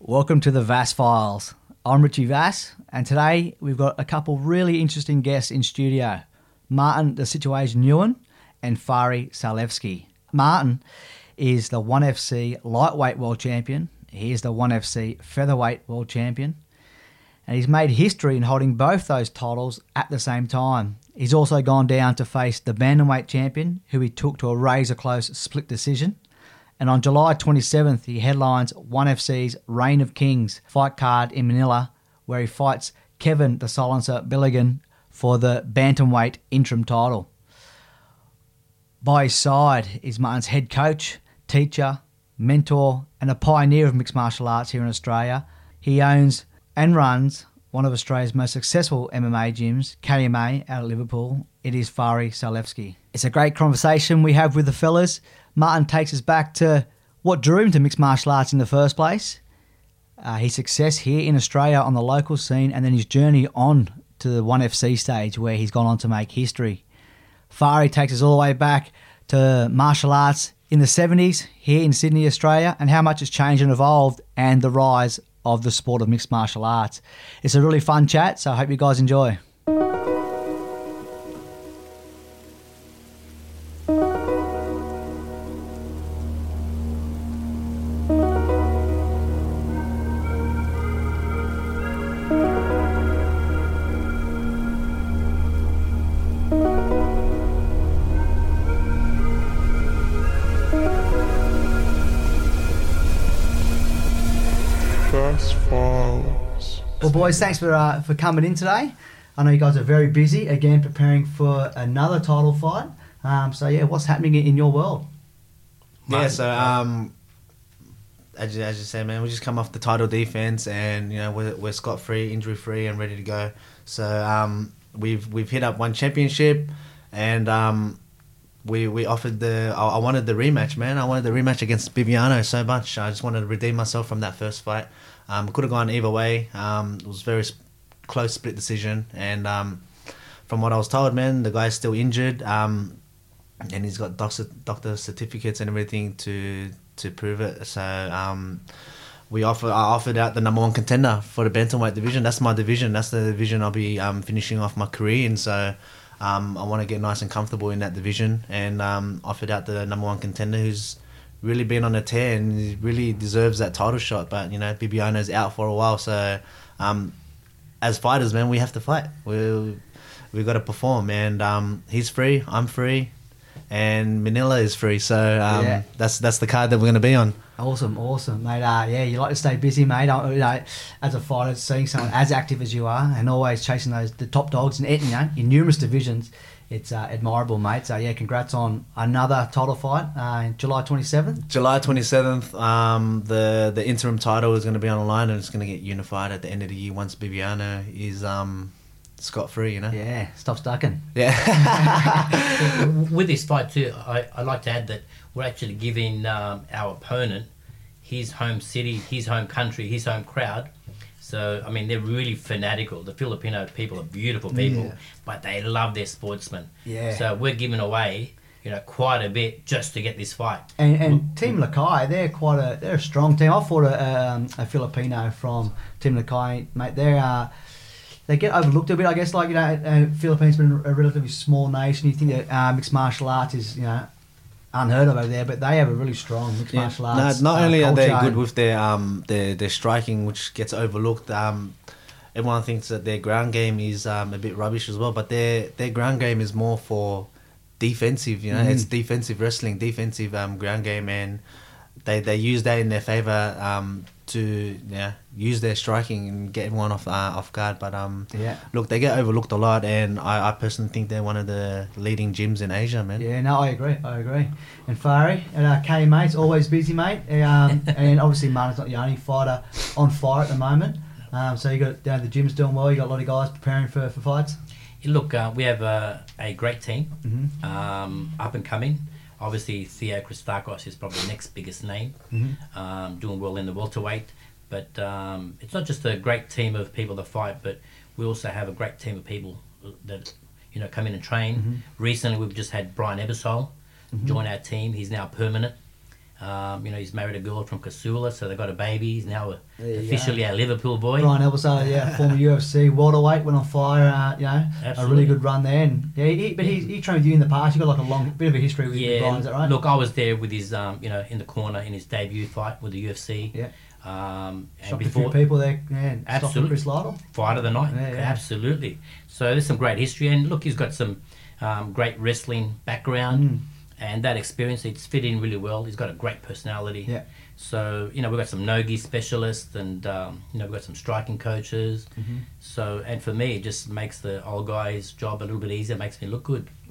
Welcome to the Vass Files. I'm Richie Vass, and today we've got a couple really interesting guests in studio Martin the Situ-Asian Nguyen and Fari Salievski. Martin is the 1FC lightweight world champion, he is the 1FC featherweight world champion, and he's made history in holding both those titles at the same time. He's also gone down to face the bantamweight champion, who he took to a razor close split decision. And on July 27th, he headlines 1FC's Reign of Kings fight card in Manila, where he fights Kevin the Silencer Belingon for the bantamweight interim title. By his side is Martin's head coach, teacher, mentor, and a pioneer of mixed martial arts here in Australia. He owns and runs one of Australia's most successful MMA gyms, KMA, out of Liverpool. It is Fari Salievski. It's a great conversation we have with the fellas. Martin takes us back to what drew him to mixed martial arts in the first place, uh, his success here in Australia on the local scene, and then his journey on to the 1FC stage where he's gone on to make history. Fari takes us all the way back to martial arts in the 70s here in Sydney, Australia, and how much has changed and evolved, and the rise of the sport of mixed martial arts. It's a really fun chat, so I hope you guys enjoy. Boys, thanks for uh, for coming in today. I know you guys are very busy again, preparing for another title fight. Um, so yeah, what's happening in your world? Yeah, so um, as you, as you say, man, we just come off the title defense, and you know we're, we're scot free, injury free, and ready to go. So um, we've we've hit up one championship, and um, we we offered the I, I wanted the rematch, man. I wanted the rematch against Bibiano so much. I just wanted to redeem myself from that first fight. Um, could have gone either way. Um, it was very close split decision, and um, from what I was told, man, the guy's still injured. Um, and he's got doctor doctor certificates and everything to to prove it. So um, we offer I offered out the number one contender for the bantamweight division. That's my division. That's the division I'll be um, finishing off my career in. So um, I want to get nice and comfortable in that division, and um, offered out the number one contender who's really been on a tear and he really deserves that title shot. But you know Bibiano's out for a while, so um, as fighters, man, we have to fight. We we got to perform, and um, he's free. I'm free and Manila is free. So um, Yeah. that's that's the card that we're going to be on. Awesome, awesome, mate. Uh, yeah, you like to stay busy, mate. Uh, you know, as a fighter, seeing someone as active as you are and always chasing those the top dogs in you know in numerous divisions, it's uh, admirable, mate. So yeah, congrats on another title fight uh, July twenty seventh. July 27th, um, the the interim title is going to be on the line and it's going to get unified at the end of the year once Bibiano is um, scot free. You know. Yeah, stop stucking. Yeah. with this fight too, I, I like to add that we're actually giving um, our opponent his home city, his home country, his home crowd. So I mean, they're really fanatical. The Filipino people are beautiful people, Yeah. but they love their sportsmen. Yeah. So we're giving away, you know, quite a bit just to get this fight. And, and Team Lakay, they're quite a they're a strong team. I fought a, um, a Filipino from Team Lakay, mate. They're uh, they get overlooked a bit, I guess. Like you know, uh, Philippines been a relatively small nation. You think that uh, mixed martial arts is you know unheard of over there, but they have a really strong mixed Yeah. martial No, not uh, only are they good with their um their, their striking, which gets overlooked. Um, everyone thinks that their ground game is um, a bit rubbish as well, but their their ground game is more for defensive. You know, Mm. it's defensive wrestling, defensive um, ground game, and they they use that in their favor um, to yeah use their striking and get everyone off uh, off guard. But um, Yeah. look, they get overlooked a lot, and I, I personally think they're one of the leading gyms in Asia, man. Yeah, no, I agree. I agree. And Fari at our K mates, always busy, mate. Um, and obviously, Martin's not the only fighter on fire at the moment. Um, so you got you know, the gym's doing well. You got a lot of guys preparing for, for fights. Look, uh, we have a, a great team, Mhm. um, up and coming. Obviously, Theo Christakos is probably the next biggest name, Mhm. um, doing well in the welterweight. But um, it's not just a great team of people that fight, but we also have a great team of people that you know come in and train. Recently, we've just had Brian Ebersole join our team. He's now permanent. Um, you know, he's married a girl from Casula, so they've got a baby. He's now a, There you officially a Liverpool boy. Brian Ebersole, yeah, former UFC welterweight, went on fire. Uh, you know, a really good run there. And yeah, he, but he, he trained with you in the past. You got like a long bit of a history with, Yeah, Brian. Is that right? look, I was there with his, um, you know, in the corner in his debut fight with the UFC. Yeah. Um, and Shocked a before few people there. Yeah, Absolutely. Chris Lytle. fight of the night, Yeah, yeah. absolutely. So there's some great history, and look, he's got some um, great wrestling background, Mm. And that experience. It's fit in really well. He's got a great personality. Yeah. So you know we've got some nogi specialists, and um, you know we've got some striking coaches. Mm-hmm. So and for me, it just makes the old guy's job a little bit easier. Makes me look good.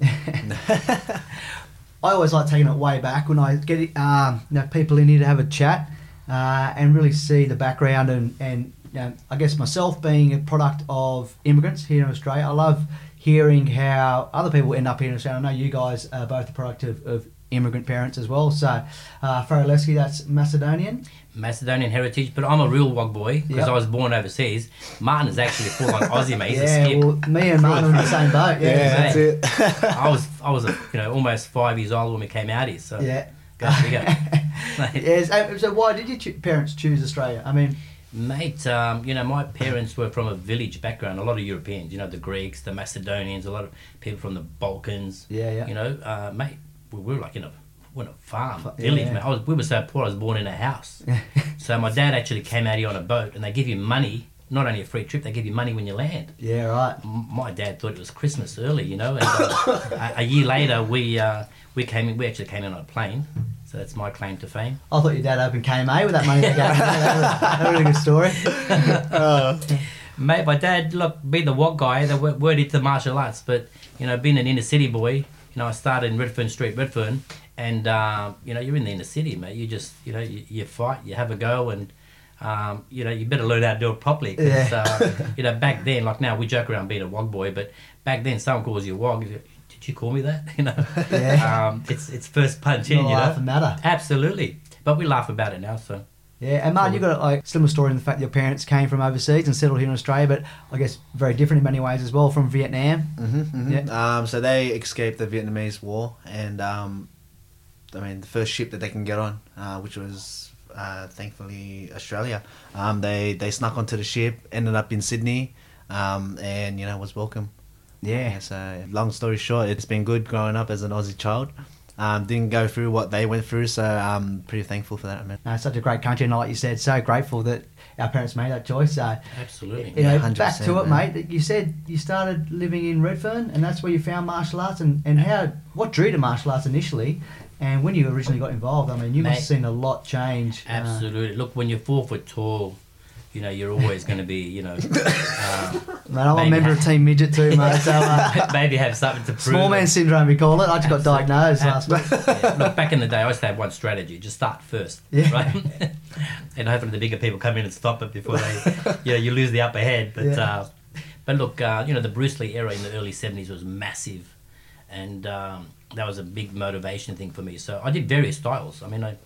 I always like taking it way back when I get it, um, you know, people in here to have a chat uh, and really see the background and, and you know, I guess myself being a product of immigrants here in Australia, I love hearing how other people end up here in Australia. I know you guys are both the product of, of immigrant parents as well. So, uh, Faraleski, that's Macedonian. Macedonian heritage, but I'm a real Wog boy because Yep. I was born overseas. Martin is actually a full on Aussie, mate. Yeah, well, me and Martin are in the same boat. Yeah, Yeah, that's it. I was I was a, you know almost five years old when we came out here. So yeah. go figure. yes. So, why did your parents choose Australia? I mean, Mate, um, you know, my parents were from a village background. A lot of Europeans, you know, the Greeks, the Macedonians, a lot of people from the Balkans. Yeah, yeah. You know, uh, mate, we we were like in a, we were in a farm Fa- village, yeah. mate. I was, we were so poor. I was born in a house. so my dad actually came out here on a boat, and they give you money. Not only a free trip, they give you money when you land. yeah, right. M- My dad thought it was Christmas early, you know. And uh, a, a year later, we uh, we came in. We actually came in on a plane. So that's my claim to fame. I thought your dad opened KMA with that money. that that was a really good story. Mate, my dad, look, being the what guy, the w- word into martial arts, but, you know, being an inner city boy, you know, I started in Redfern Street, Redfern, and, uh, you know, you're in the inner city, mate. You just, you know, you, you fight, you have a go, and, um, you know, you better learn how to do it properly. 'cause, Yeah. uh, you know, back then, like now, we joke around being a wog boy, but back then, someone calls you a wog. You Did you call me that? You know, Yeah. um, it's it's first punch in, Not you know. laughing matter. Absolutely, but we laugh about it now. So Yeah, and Martin, you've got like similar story in the fact that your parents came from overseas and settled here in Australia, but I guess very different in many ways as well from Vietnam. hmm Yeah. Um, so they escaped the Vietnamese War, and um, I mean the first ship that they can get on, uh, which was uh, thankfully Australia. Um, they they snuck onto the ship, ended up in Sydney, um, and you know was welcome. Yeah. So long story short, it's been good growing up as an Aussie child. Um, didn't go through what they went through, so I'm pretty thankful for that, man. No, it's such a great country, and like you said, so grateful that our parents made that choice. So, absolutely. you know, Yeah, back to it, man. mate. You said you started living in Redfern, and that's where you found martial arts. And, and how, what drew to martial arts initially, and when you originally got involved? I mean, you must have seen a lot change. uh, Absolutely. Look, when you're four foot tall, you know you're always going to be, you know, um, man, I'm a Maybe member of Team Midget too, mate. So, uh, maybe have something to prove. small man syndrome, we call it. I just got diagnosed last week. Yeah, Look, back in the day, I used to have one strategy: just start first, Yeah. right? and hopefully the bigger people come in and stop it before they, you know, you lose the upper head. But Yeah. uh, but look, uh, you know, the Bruce Lee era in the early '70s was massive, and um, that was a big motivation thing for me. So I did various styles. I mean, I,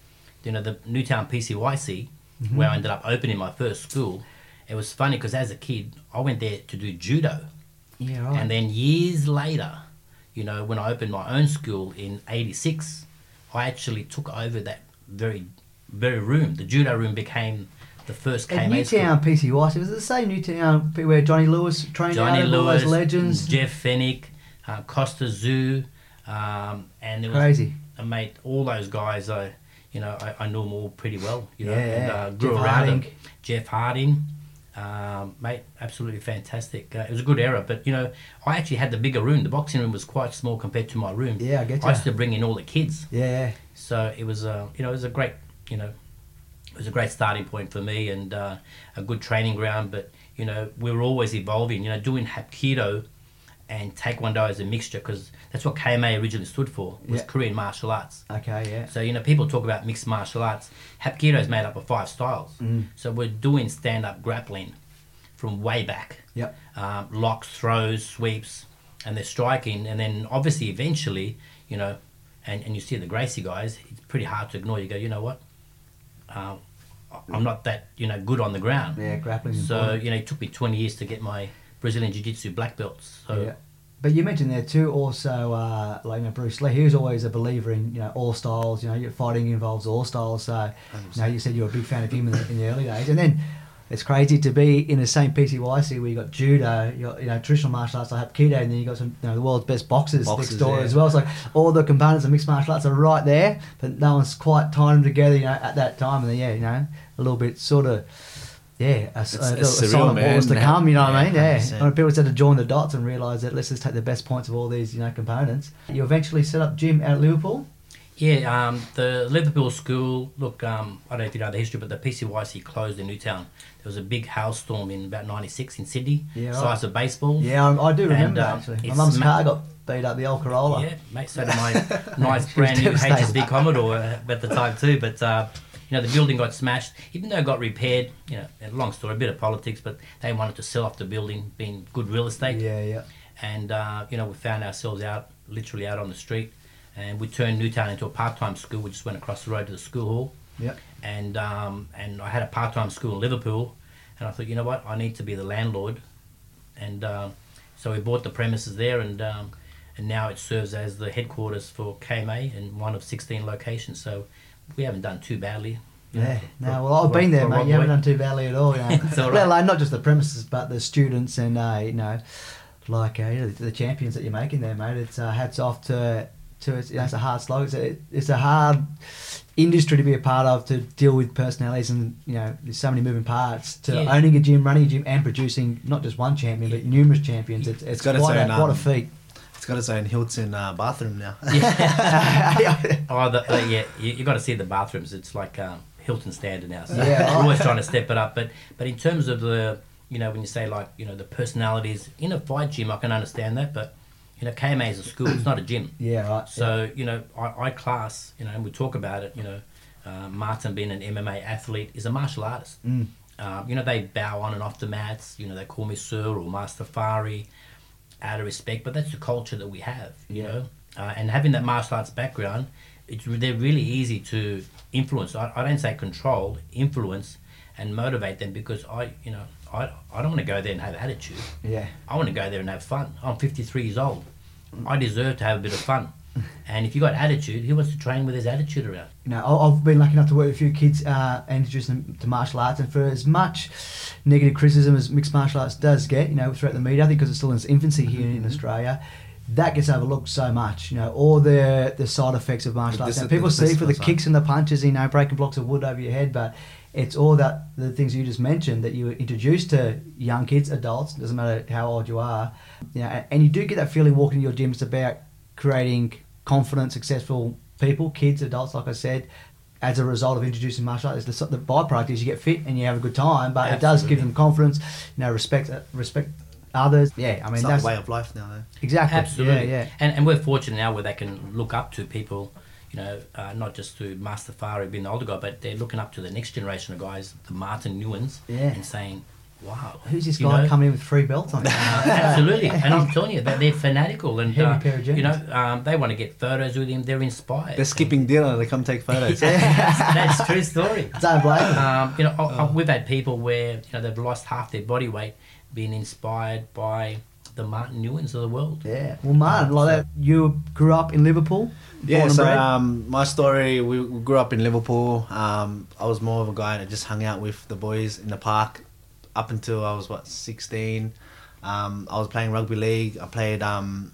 you know, the Newtown PCYC, Mm-hmm. where I ended up opening my first school. It was funny because as a kid, I went there to do judo. Yeah, right. And then years later, you know, when I opened my own school in '86, I actually took over that very, very room. The judo room became the first At KMA school. Newtown PCY, was it the same Newtown where Johnny Lewis trained Johnny out of all Lewis, those legends? Jeff Fenech, uh, Kostya Tszyu, um, and there was Crazy. I made all those guys. I, you know, I, I knew them all pretty well. You know, Yeah, and uh, grew Jeff around them. Harding. Jeff Harding, um, mate, absolutely fantastic. Uh, it was a good era, but you know, I actually had the bigger room. The boxing room was quite small compared to my room. Yeah, I get I used to bring in all the kids, Yeah, so it was, uh, you know, it was a great, you know, it was a great starting point for me and uh, a good training ground. But you know, we were always evolving. You know, doing Hapkido and Taekwondo as a mixture because that's what KMA originally stood for was Yeah. Korean martial arts. okay, yeah. So you know, people talk about mixed martial arts. Hapkido is made up of five styles. Mm. So we're doing stand-up grappling from way back. Yep. Um, locks, throws, sweeps, and they're striking. And then obviously, eventually, you know, and, and you see the Gracie guys. It's pretty hard to ignore. You go, you know what? Um, I'm not that you know good on the ground. Yeah, grappling. So you know, it took me 20 years to get my Brazilian Jiu-Jitsu black belts. So Yeah. But you mentioned there too, also, uh, like you know, Bruce Lee. He was always a believer in you know all styles. You know, fighting involves all styles. So, you know, you said you were a big fan of him in the, in the early days, and then it's crazy to be in the same PCYC where you got judo, you got you know traditional martial arts like Hapkido, and then you got some you know the world's best boxers, Boxers, next door yeah. as well. So like all the components of mixed martial arts are right there, but no one's quite tying them together. You know, at that time, and then, yeah, you know, a little bit sort of. Yeah, a, It's- a, it's a surreal, man. to come. You know what I mean? Yeah, Yeah. 100%. When people started to join the dots and realise that let's just take the best points of all these, you know, components. You eventually set up gym at Liverpool. Yeah, um, the Liverpool school. Look, um, I don't know if you know the history, but the PCYC closed in Newtown. There was a big hailstorm in about '96 in Sydney, Yeah, size right. of baseballs. Yeah, I, I do And, remember um, actually. My mum's ma- car got beat up the old Corolla. Yeah, mate. So did my nice brand new. HSV Commodore uh, at the time too. But uh, you know, the building got smashed. Even though it got repaired, you know, a long story, a bit of politics, but they wanted to sell off the building, being good real estate. Yeah, yeah. And uh, you know, we found ourselves out, literally out on the street, and we turned Newtown into a part-time school. We just went across the road to the school hall, Yep. and um, and I had a part-time school in Liverpool, and I thought, you know what, I need to be the landlord, and um, so we bought the premises there, and um, and now it serves as the headquarters for KMA in one of 16 locations. So we haven't done too badly. you know, Yeah, for- no, well, I've for- been there, mate. You haven't done too badly at all. You know. It's all Let alone not just the premises, but the students and uh, you know, like uh, you know, the, the champions that you're making there, mate. It's uh, hats off to to it's, you know, it's a hard slog. It's a, it's a hard industry to be a part of to deal with personalities and you know there's so many moving parts to Yeah. owning a gym, running a gym, and producing not just one champion but numerous champions. It's, it's got its quite, a, quite a feat. It's got its own Hilton uh, bathroom now. Oh, the, uh, yeah, you, you got to see the bathrooms. It's like um, Hilton standard now. So Yeah. we're always trying to step it up. But but in terms of the, you know, when you say like, you know, the personalities in a fight gym, I can understand that. But you know, KMA is a school. It's not a gym. yeah, right. So you know, I, I class, you know, and we talk about it. You know, uh, Martin being an MMA athlete is a martial artist. Mm. Um, you know, they bow on and off the mats. You know, they call me sir or Master Fari out of respect, but that's the culture that we have. You Yeah. know, uh, and having that martial arts background, it's they're really easy to influence. I, I don't say control, influence, and motivate them because I, you know, I, I don't want to go there and have attitude. yeah. I want to go there and have fun. I'm 53 years old. I deserve to have a bit of fun. And if you got attitude, he wants to train with his attitude around. you know, I've been lucky enough to work with a few kids uh, and introduce them to martial arts. And for as much negative criticism as mixed martial arts does get, you know, throughout the media, I think because it's still in its infancy here Mm-hmm. in Australia, that gets overlooked so much. You know, all the the side effects of martial arts. Now, people see for the kicks and the punches, you know, breaking blocks of wood over your head, but it's all that the things you just mentioned that you introduce to young kids, adults, doesn't matter how old you are. You know, and- and you do get that feeling walking to your gym. It's about creating confident, successful people, kids, adults, like I said, as a result of introducing martial arts. The, the byproduct is you get fit and you have a good time, but it does give them confidence, you know, respect respect others. Yeah, I mean, it's like that's a way of life now. Though. exactly. Absolutely. Yeah, yeah. And, and we're fortunate now where they can look up to people, you know, uh, not just to Master Fari being the older guy, but they're looking up to the next generation of guys, the Martin Nguyens, Yeah. and saying, wow. Who's this you guy know, coming in with three belts on? Absolutely, and I'm telling you that they're fanatical, and Heavy uh, pair of you know um, they want to get photos with him. They're inspired. They're skipping dinner. They come take photos. that's, that's a true story. Don't blame them. Um, you know, I- I- Oh. we've had people where you know they've lost half their body weight, being inspired by the Martin Nguyens of the world. Yeah. Well, Martin, like that, you grew up in Liverpool. Yeah, so um, my story, we, we grew up in Liverpool. Um, I was more of a guy that just hung out with the boys in the park up until I was, what, 16. Um, I was playing rugby league. I played um,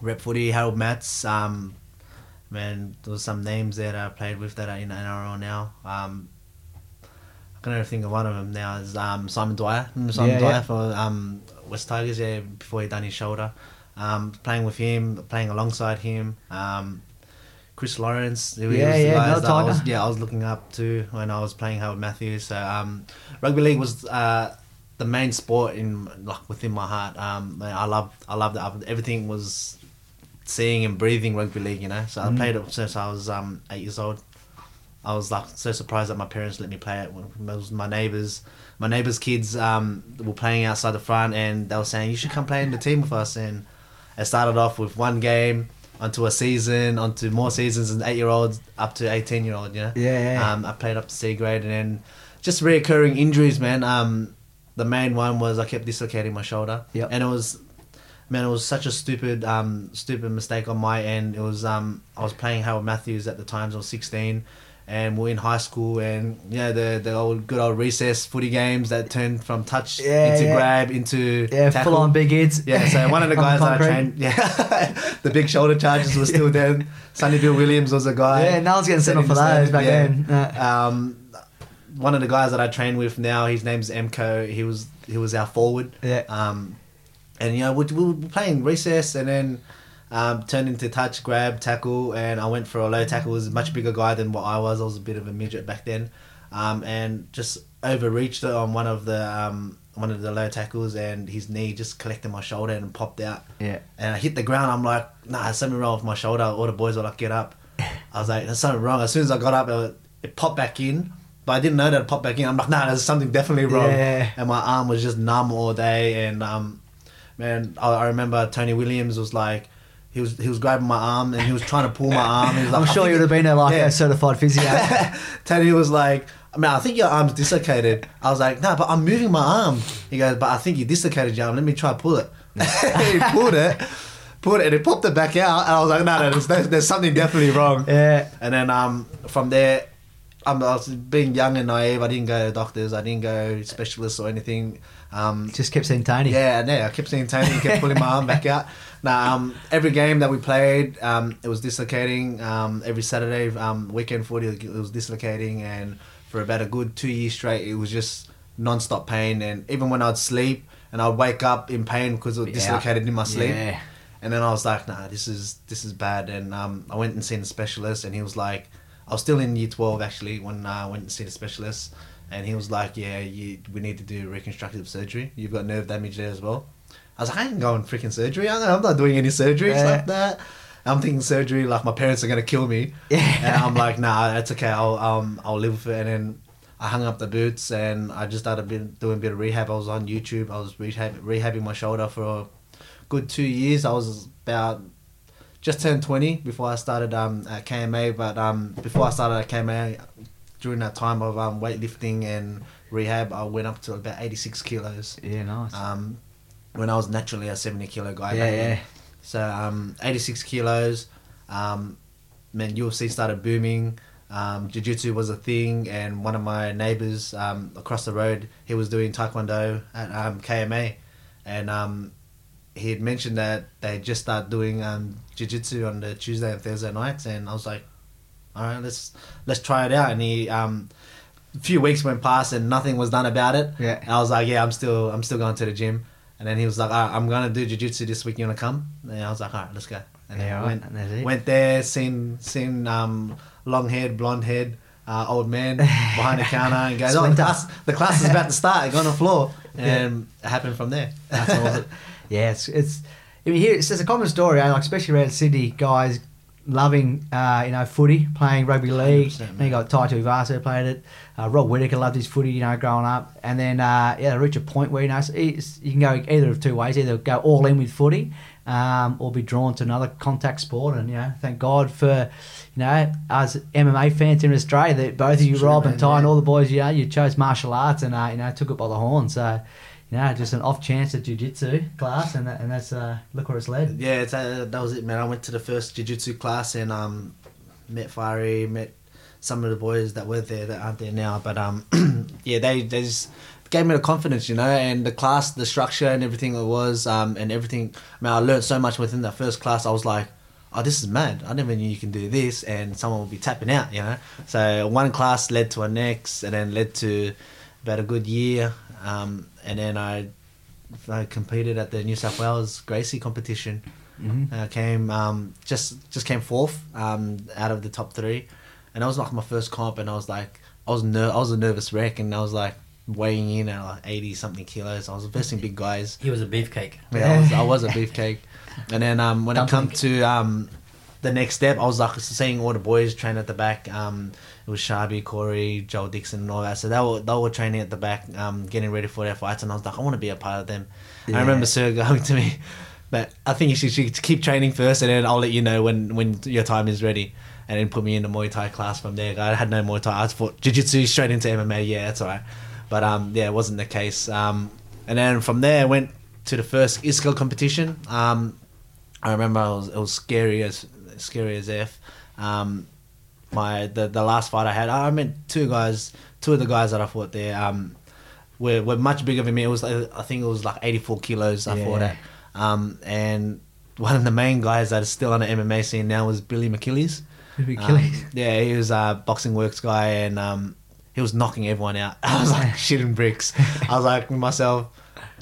rep footy, Harold Matthews. Um, man, there was some names that I played with that are in NRL now. Um, I can only think of one of them now is um, Simon Dwyer. Remember Simon Yeah, Dwyer yeah. for um, West Tigers, yeah, before he done his shoulder. Um, playing with him, playing alongside him. Um, Chris Lawrence, who Yeah, was yeah, that I was, yeah, I was looking up to when I was playing Harold Matthews. So um, rugby league was uh, the main sport in like within my heart. Um, I love I loved it. Everything was seeing and breathing rugby league, you know. So I Mm. played it since I was um, eight years old. I was like so surprised that my parents let me play it. Was my neighbors, my neighbors' kids um, were playing outside the front, and they were saying you should come play in the team with us. And it started off with one game, onto a season, onto more seasons, and eight year olds up to eighteen year old. You know. Yeah, yeah. Um, I played up to C grade, and then just reoccurring injuries, man. Um, the main one was I kept dislocating my shoulder, Yep. and it was man, it was such a stupid, um, stupid mistake on my end. It was, um, I was playing Harold Matthews at the times. I was sixteen, and we're in high school, and yeah, the the old good old recess footy games that turned from touch Yeah, into yeah. grab into Yeah, tackle. full on big hits. Yeah, so one of the guys that I trained, yeah, the big shoulder charges were still there. Sonny Bill Williams was a guy. Yeah, no one's getting sent off for those back standard, then. Um, one of the guys that I train with now, his name's Emco. He was he was our forward. Yeah. Um, and you know we, we were playing recess, and then um, turned into touch, grab, tackle, and I went for a low tackle. He was a much bigger guy than what I was. I was a bit of a midget back then, um, and just overreached on one of the um, one of the low tackles, and his knee just collected my shoulder and popped out. Yeah. And I hit the ground. I'm like, nah, there's something wrong with my shoulder. All the boys were like, get up. I was like, there's something wrong. As soon as I got up, it, it popped back in. But I didn't know that it popped back in. I'm like, nah, there's something definitely wrong. Yeah. And my arm was just numb all day. And um, man, I, I remember Tony Williams was like, he was he was grabbing my arm and he was trying to pull my arm. He was like, I'm sure you would have been a, like Yeah. a certified physio. Tony was like, I mean, I think your arm's dislocated. I was like, no, but I'm moving my arm. He goes, but I think you dislocated your arm. Let me try pull it. he pulled it, pulled it, and he popped it back out. And I was like, no, no, there's, there's, there's something definitely wrong. yeah. And then um, from there, um, I was being young and naive. I didn't go to doctors. I didn't go to specialists or anything. Um, Just kept seeing Tony. yeah, yeah, I kept seeing Tony. He kept pulling my arm back out. Now, um, every game that we played, um, it was dislocating. Um, every Saturday, um, weekend footy, it was dislocating, and for about a good two years straight, it was just non-stop pain. And even when I'd sleep and I'd wake up in pain because it was Yeah. dislocated in my sleep. Yeah. And then I was like, nah, this is this is bad. And um, I went and seen a specialist, and he was like, I was still in year twelve actually when I went and seen a specialist, and he was like, yeah, you, we need to do reconstructive surgery. You've got nerve damage there as well. I was like, I ain't going freaking surgery. I'm I'm not doing any surgeries Yeah. like that. I'm thinking surgery like my parents are gonna kill me. Yeah. And I'm like, nah, that's okay. I'll um I'll live with it. And then I hung up the boots and I just started doing a bit of rehab. I was on YouTube. I was rehab, rehabbing my shoulder for a good two years. I was about just turned 20 before I started um, at KMA. But um, before I started at KMA, during that time of um, weightlifting and rehab, I went up to about 86 kilos. Yeah, nice. Um, when I was naturally a 70 kilo guy. yeah, yeah. So um, 86 kilos. Um, man, UFC started booming. Um, Jiu-Jitsu was a thing, and one of my neighbors um, across the road, he was doing Taekwondo at um, KMA, and um, he had mentioned that they just started doing um, Jiu-Jitsu on the Tuesday and Thursday nights, and I was like, all right, let's let's try it out. And he, um, a few weeks went past, and nothing was done about it. Yeah. And I was like, yeah, I'm still I'm still going to the gym. And then he was like, all right, I'm gonna do jiu-jitsu this week. You wanna come? And I was like, all right, let's go. And Yeah, I went, and went there, seen seen um, long haired, blonde haired uh, old man behind the counter, and goes, oh, the class, the class is about to start. Go on the floor, and it happened from there. That's awesome. yeah, it's it's. I mean, here it's just a common story, eh? like especially around Sydney, guys loving uh, you know footy, playing rugby league. 100%, Then you got Tai Tuivasa played it. Uh, Rob Whittaker loved his footy, you know, growing up. And then uh, yeah, they reach a point where you know you can go either of two ways: either go all in with footy, um, or be drawn to another contact sport. And you know, thank God for you know us MMA fans in Australia that both of you, True, Rob and man, Ty, and all the boys, you know, you chose martial arts and uh, you know took it by the horn. So. Know, just an off chance at jiu-jitsu class, and that, and that's uh, look where it's led. Yeah, it's, uh, that was it, man. I went to the first jiu-jitsu class and um, met Fari, met some of the boys that were there that aren't there now. But um, yeah, they, they just gave me the confidence, you know, and the class, the structure and everything it was, um, and everything. I mean, I learned so much within that first class. I was like, oh, this is mad. I never knew you can do this, and someone will be tapping out, you know. So one class led to a next, and then led to about a good year, um, and then I, I competed at the New South Wales Gracie competition. Mm-hmm. I came um, just just came fourth um, out of the top three, and that was like my first comp, and I was like, I was ner- I was a nervous wreck, and I was like weighing in at like eighty something kilos. I was versing big guys. He was a beefcake. Yeah, I was, I was a beefcake. And then um, when it come to um, the next step, I was like seeing all the boys train at the back. Um, it was Sharby, Corey, Joel Dixon, and all that. So they were they were training at the back, um, getting ready for their fights, and I was like, I want to be a part of them. Yeah. I remember Sir going to me, but I think you should, should keep training first, and then I'll let you know when when your time is ready. And then put me in the Muay Thai class from there. I had no Muay Thai. I thought Jiu Jitsu straight into MMA. Yeah, that's all right. But um, yeah, it wasn't the case. Um, and then from there, went to the first ISCO competition. Um, I remember it was, it was scary as scary as f. Um, my the, the last fight I had, I met two guys, two of the guys that I fought there. Um, were, were much bigger than me. It was I think it was like 84 kilos I fought at. Um, and one of the main guys that is still on the MMA scene now was Billy McKillies. Billy Um, yeah, he was a boxing works guy, and um, he was knocking everyone out. I was like shitting bricks. I was like myself,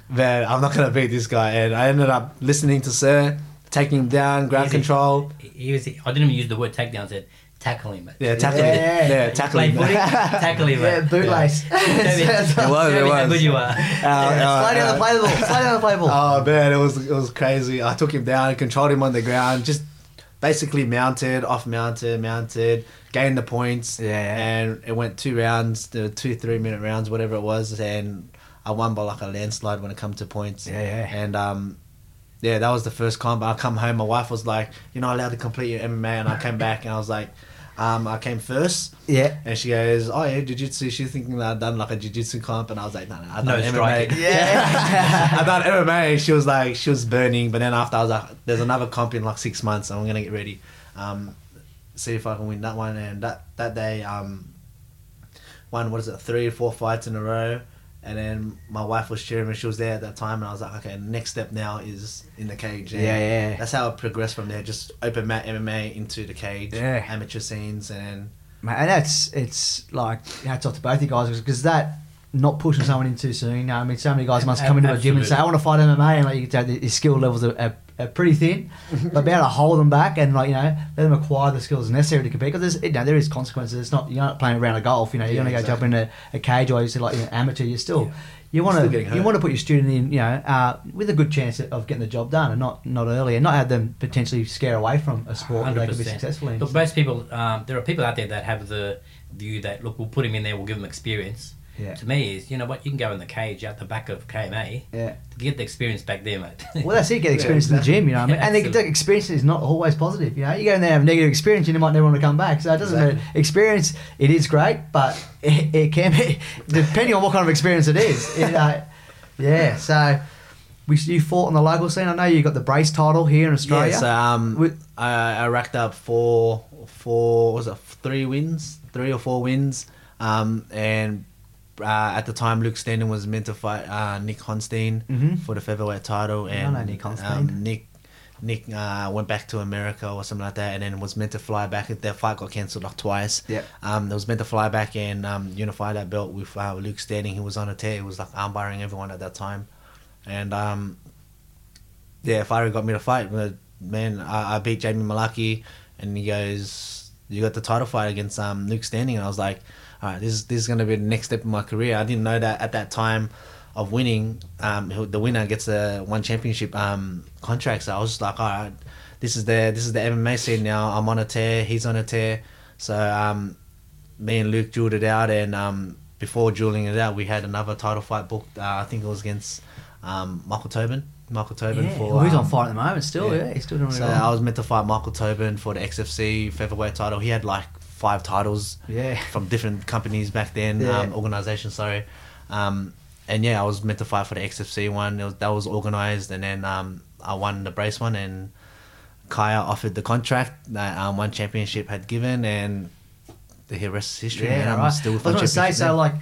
man, I'm not gonna beat this guy. And I ended up listening to Sir, taking him down, ground Easy. control. He was. I didn't even use the word takedown. I said tackle him. Yeah, tackling. Yeah. Yeah, You tackling. play footy? tackle him. Yeah, bootlace. Show me- It was, it me how good you are. Uh, Slide down uh, the play ball. Slide down the play ball. Oh man, it was it was crazy. I took him down, controlled him on the ground, just basically mounted, off mounted, mounted, gained the points. Yeah. And it went two rounds, the two three minute rounds, whatever it was, and I won by like a landslide when it come to points. Yeah, yeah. And um, yeah, that was the first comp. I come home, my wife was like, "You're not allowed to complete your MMA," and I came back and I was like. Um, I came first, yeah. and she goes, "Oh yeah, jiu-jitsu." She's thinking that I'd done like a jiu-jitsu comp, and I was like, "No, no, I've No done MMA." striking. Yeah. I done MMA. She was like, she was burning. But then after, I was like, there's another comp in like six months, and I'm gonna get ready. Um, see if I can win that one. And that that day, um, won what is it, three or four fights in a row. And then my wife was cheering me. She was there at that time, and I was like, okay, next step now is in the cage. And Yeah, yeah. That's how it progressed from there. Just open mat MMA into the cage, Yeah. amateur scenes, and Mate, and that's it's like hats off to both you guys because that not pushing someone in too soon. You know, I mean, so many guys must come into a gym and say, "I want to fight MMA," and like you your skill levels are, are, are pretty thin. but be able to hold them back and like you know let them acquire the skills necessary to compete because there's you know, there is consequences. It's not you're not playing around a golf. You know, you're Yeah, going to go jump exactly. into a cage or you say like you're an amateur. You're still. Yeah. You want to you want to put your student in, you know, uh, with a good chance of getting the job done, and not not early, and not have them potentially scare away from a sport that they could be successful in. Look, most people, um, there are people out there that have the view that look, we'll put him in there, we'll give him experience. Yeah. To me, is you know what, you can go in the cage out the back of KMA Yeah. get the experience back there, mate. Well, that's it. Get experience in the gym, you know. What I mean, Yeah, and the, the experience is not always positive. You know, you go in there and have a negative experience, and you might never want to come back. So it doesn't Exactly. matter. Experience, it is great, but it, it can be depending on what kind of experience it is. It, uh, yeah. So we you fought on the local scene. I know you got the brace title here in Australia. Yeah, so um, With- I, I racked up four, four, was it three wins, three or four wins, um, and uh, at the time Luke Standing was meant to fight uh, Nick Honstein Mhm. for the featherweight title, and Nick um, Nick. Nick uh, went back to America or something like that, and then was meant to fly back. Their fight got cancelled like twice. Yep. Um, they was meant to fly back and um, unify that belt with uh, Luke Standing. He was on a tear. He was like armbarring everyone at that time, and um, yeah, Fari got me to fight. But man, I, I beat Jamie Mullarkey, and he goes, "You got the title fight against um, Luke Standing," and I was like, "All right, this is this is gonna be the next step in my career." I didn't know that at that time of winning, um, the winner gets a one championship um, contract. So I was just like, "All right, this is the this is the MMA scene now. I'm on a tear. He's on a tear." So um, me and Luke jeweled it out, and um, before jeweling it out, we had another title fight booked. Uh, I think it was against um, Michael Tobin. Michael Tobin yeah. for well, he's on um, fire at the moment. Still, yeah, he's still doing so. I was meant to fight Michael Tobin for the XFC featherweight title. He had like five titles Yeah. from different companies back then, Yeah. um, organizations. Sorry, um, and yeah, I was meant to fight for the XFC one. It was, that was organized, and then um, I won the brace one, and Kaya offered the contract that um, one championship had given, and the rest is history. man. Yeah, I'm right. still I was going to say, so like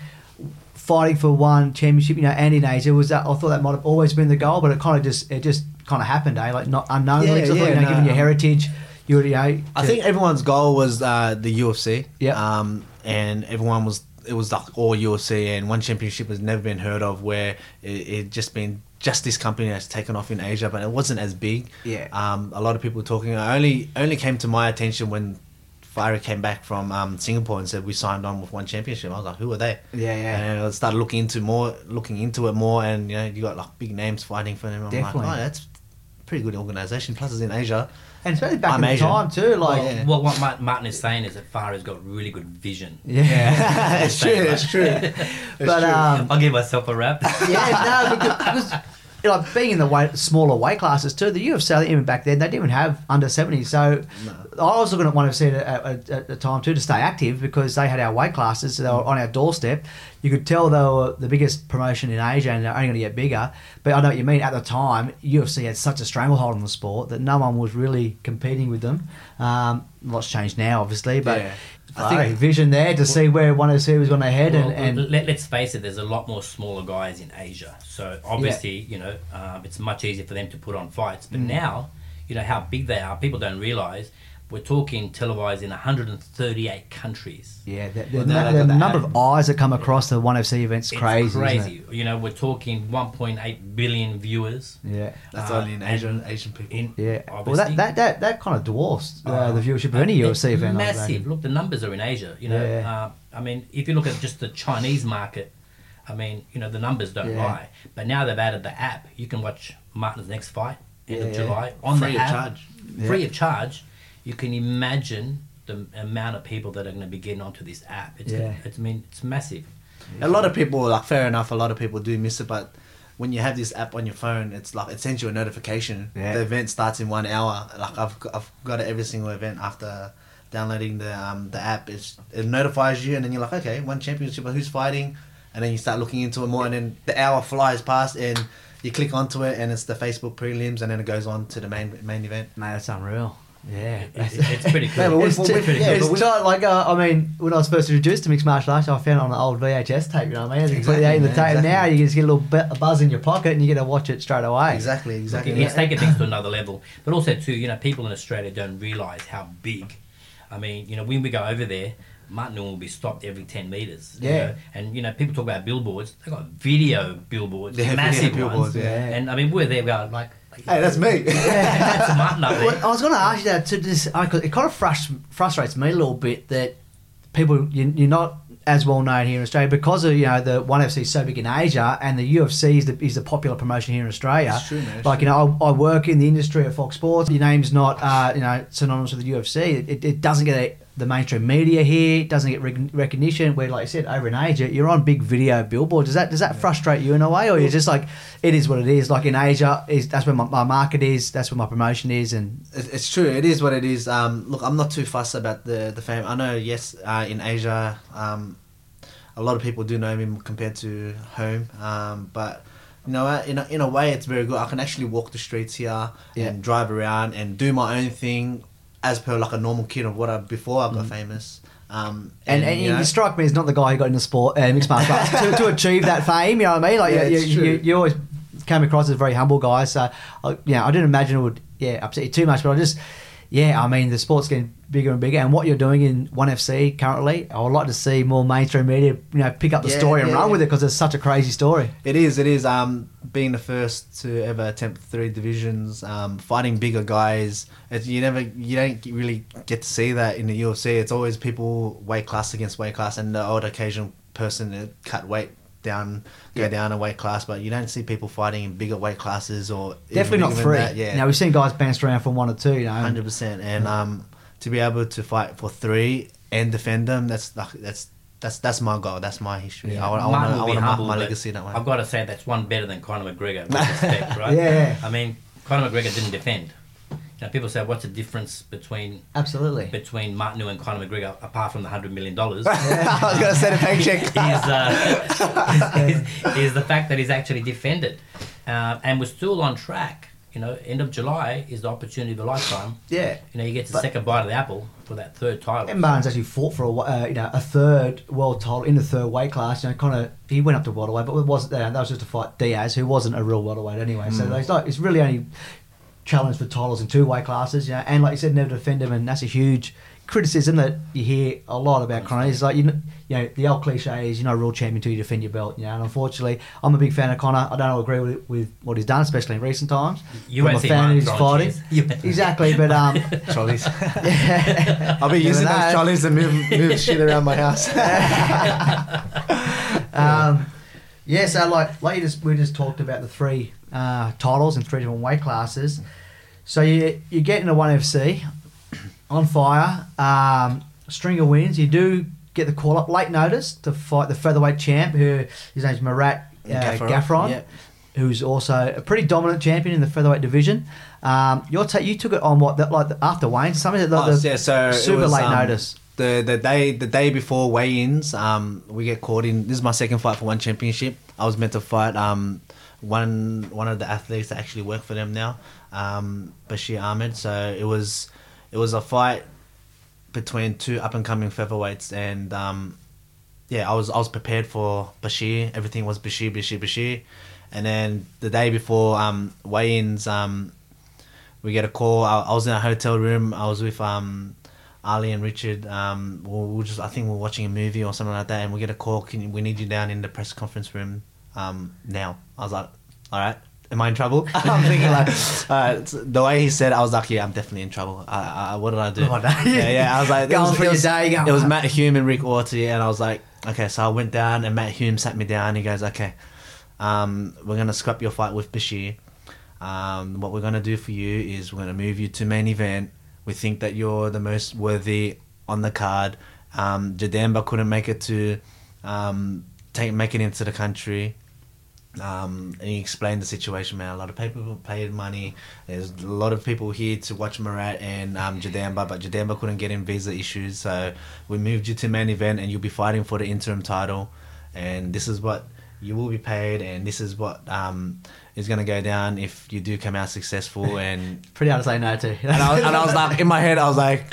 fighting for one championship, you know, and in Asia was that. I thought that might have always been the goal, but it kind of just it just kind of happened, eh? Like not unknowingly. Yeah, I thought, yeah, you know, no, given your um, heritage, you would, you know. I think everyone's goal was uh, the UFC. Yeah. Um, and everyone was it was like all UFC, and one championship has never been heard of where it, it just been just this company has taken off in Asia, but it wasn't as big. Yeah. Um, a lot of people were talking. I only only came to my attention when. Fari came back from um, Singapore and said we signed on with one championship. I was like, "Who are they?" Yeah, yeah. And I started looking into more, looking into it more, and you know, you got like big names fighting for them. I'm Definitely. like, "Oh, that's a pretty good organization." Plus, it's in Asia. And especially back I'm in the time too, like. Yeah. Well, what Martin, Martin is saying is that Farah's got really good vision. Yeah. it's true. It's true. but um, I'll give myself a rap. yeah, no, because, because know, being in the weight, smaller weight classes too, the UFC even back then they didn't even have under seventy. So I was looking at one UFC at, at, at the time too to stay active because they had our weight classes. So they were on our doorstep. You could tell they were the biggest promotion in Asia and they're only going to get bigger. But I know what you mean. At the time, UFC had such a stranglehold on the sport that no one was really competing with them. Um, lots changed now, obviously, but. Yeah. I think think- vision there to see where one of was going to head Well, and, and let, let's face it, there's a lot more smaller guys in Asia. So obviously, you know, um, it's much easier for them to put on fights. Mm. But now, you know, how big they are, people don't realize we're talking televised in 138 countries. Yeah, the, the, Well, now the the number app. of eyes that come across the One FC events It's crazy. isn't it? crazy. You know, we're talking 1.8 billion viewers. Yeah, That's Uh, only in Asian Asian people. In, yeah. Well, that, that, that, that kind of dwarfs uh, Oh. the viewership of any It's UFC event. Massive. Look, the numbers are in Asia. You know, Yeah. uh, I mean, if you look at just the Chinese market, I mean, you know, the numbers don't Yeah. lie. But now they've added the app. You can watch Martin's next fight end Yeah. of July on Free the of app, charge. free Yeah. of charge. You can imagine the amount of people that are going to be getting onto this app. It's, Yeah. it's I mean, it's massive. A lot of people, like fair enough, a lot of people do miss it, but when you have this app on your phone, it's like it sends you a notification. Yeah. The event starts in one hour. Like I've got, I've got every single event after downloading the um the app. It's, it notifies you, and then you're like, okay, one championship, but who's fighting? And then you start looking into it more, and then the hour flies past, and you click onto it, and it's the Facebook prelims, and then it goes on to the main main event. Man, that's unreal. Yeah. It's, it's pretty cool. Yeah, but It's, Well, pretty yeah, it's not like uh, I mean, when I was first introduced to mixed martial arts, I found it on an old VHS tape. You know what I mean? You put Exactly, it in the tape. exactly. Now you just get a little bit, a buzz in your pocket, and you get to watch it straight away. Exactly, exactly. It's taking things to another level. But also, too, you know, people in Australia don't realise how big. I mean, you know, when we go over there, Martin will be stopped every 10 metres. you Yeah. know. And, you know, people talk about billboards. They've got video billboards, They have massive video ones. billboards, yeah. And, I mean, we're there, we're like, Hey, that's me. that's Martin up there. Well, I was going to ask you that to this. I, it kind of frust- frustrates me a little bit that people you, you're not as well known here in Australia because of you know the one FC is so big in Asia and the UFC is the, is the popular promotion here in Australia. It's true, man, it's like you know, I, I work in the industry at Fox Sports. Your name's not uh, you know synonymous with the UFC. It, it doesn't get a, the mainstream media here. Doesn't get rec- recognition. Where like I said, over in Asia, you're on big video billboards. Does that does that frustrate you in a way, or you're just like it is what it is? Like in Asia, is that's where my, my market is. That's where my promotion is, and It's true. It is what it is. Um, look, I'm not too fussed about the the fame. I know, yes, uh, in Asia, um, a lot of people do know me compared to home. Um, but you know, in a, in a way, it's very good. I can actually walk the streets here Yeah. and drive around and do my own thing, as per like a normal kid of what I before I got famous. Um, And, and, you you, know, strike me as not the guy who got into sport, uh, mixed martial arts to, to achieve that fame. You know what I mean? Like Yeah, you, you, you, you always came across as a very humble guy. So, uh, yeah, I didn't imagine it would yeah upset you too much. But I just yeah, I mean the sport's getting bigger and bigger, and what you're doing in One FC currently, I would like to see more mainstream media you know pick up the Yeah, story and yeah, run yeah. with it because it's such a crazy story. It is. It is. Um, being the first to ever attempt three divisions, um, fighting bigger guys. You never, you don't really get to see that in the UFC. It's always people weight class against weight class, and the odd occasional person that cut weight down, go Yeah. down a weight class. But you don't see people fighting in bigger weight classes or Definitely not three. that, Yeah, now we've seen guys bounce around from one or two. You know, hundred percent. And um, to be able to fight for three and defend them, that's that's. That's that's my goal. That's my history. Yeah. I want. I want. will I want to mark humble, my but legacy that way. I've got to say that's one better than Conor McGregor, with respect, right? Yeah. I mean, Conor McGregor didn't defend. Know, people say, what's the difference between absolutely. between Martin and Conor McGregor, apart from the hundred million dollars? I was gonna say the paycheck. is, uh, is, is the fact that he's actually defended, uh, and we're still on track. You know, end of July is the opportunity of a lifetime. Yeah. You know, you get the But- second bite of the apple for that third title. And Barnes actually fought for a uh, you know a third world title in the third weight class. You know, kind of he went up to welterweight, but it wasn't there. That was just to fight Diaz, who wasn't a real welterweight anyway. So it's like it's really only challenged for titles in two way classes. You know, and like you said, never defend him, and that's a huge criticism that you hear a lot about Conor. It's like you know, you know the old cliche is you're not a real champion until you defend your belt. You know, and unfortunately, I'm a big fan of Conor. I don't agree with with what he's done, especially in recent times. You I'm a fan of his fighting. cheers. You won't- Exactly, but um, Trolleys. yeah. I'll be using those know. trolleys to move, move shit around my house. Um, yeah, so like like you just we just talked about the three uh, titles in three different weight classes. So you you get into one FC on fire, um, string of wins. You do get the call up late notice to fight the featherweight champ, who his name's Marat uh, Gafurov, yep. who's also a pretty dominant champion in the featherweight division. Um, your ta- you took it on what, the, like the, after Wayne, something like Oh, the, yeah, so super was, late um, notice. The the day the day before weigh-ins, um, we get caught in. This is my second fight for one championship. I was meant to fight um, one one of the athletes that actually work for them now, um, Bashir Ahmed. So it was it was a fight between two up and coming featherweights, and um, yeah, I was I was prepared for Bashir. Everything was Bashir, Bashir, Bashir, and then the day before um, weigh-ins, um, we get a call. I, I was in a hotel room. I was with um, Ali and Richard. Um, we we were just I think we we're watching a movie or something like that, and we get a call. Can we need you down in the press conference room um, now? I was like, all right. Am I in trouble? I'm thinking like, uh, the way he said, it, I was like, yeah, I'm definitely in trouble. I, I, what did I do? Oh, no. Yeah, yeah. I was like, it was, for it your was, day, it was. Matt Hume and Rick Orty, and I was like, okay. So I went down, and Matt Hume sat me down. He goes, okay, um, we're gonna scrap your fight with Bashir. Um, what we're gonna do for you is we're gonna move you to main event. We think that you're the most worthy on the card. Um, Jadambaa couldn't make it to um, take make it into the country. Um, and he explained the situation, man. A lot of people paid money. There's a lot of people here to watch Marat and um, Jadambaa, but Jadambaa couldn't get in visa issues. So we moved you to main event, and you'll be fighting for the interim title. And this is what you will be paid, and this is what um, is going to go down if you do come out successful. And Pretty hard to say no to. and I, was, and I was like, in my head, I was like,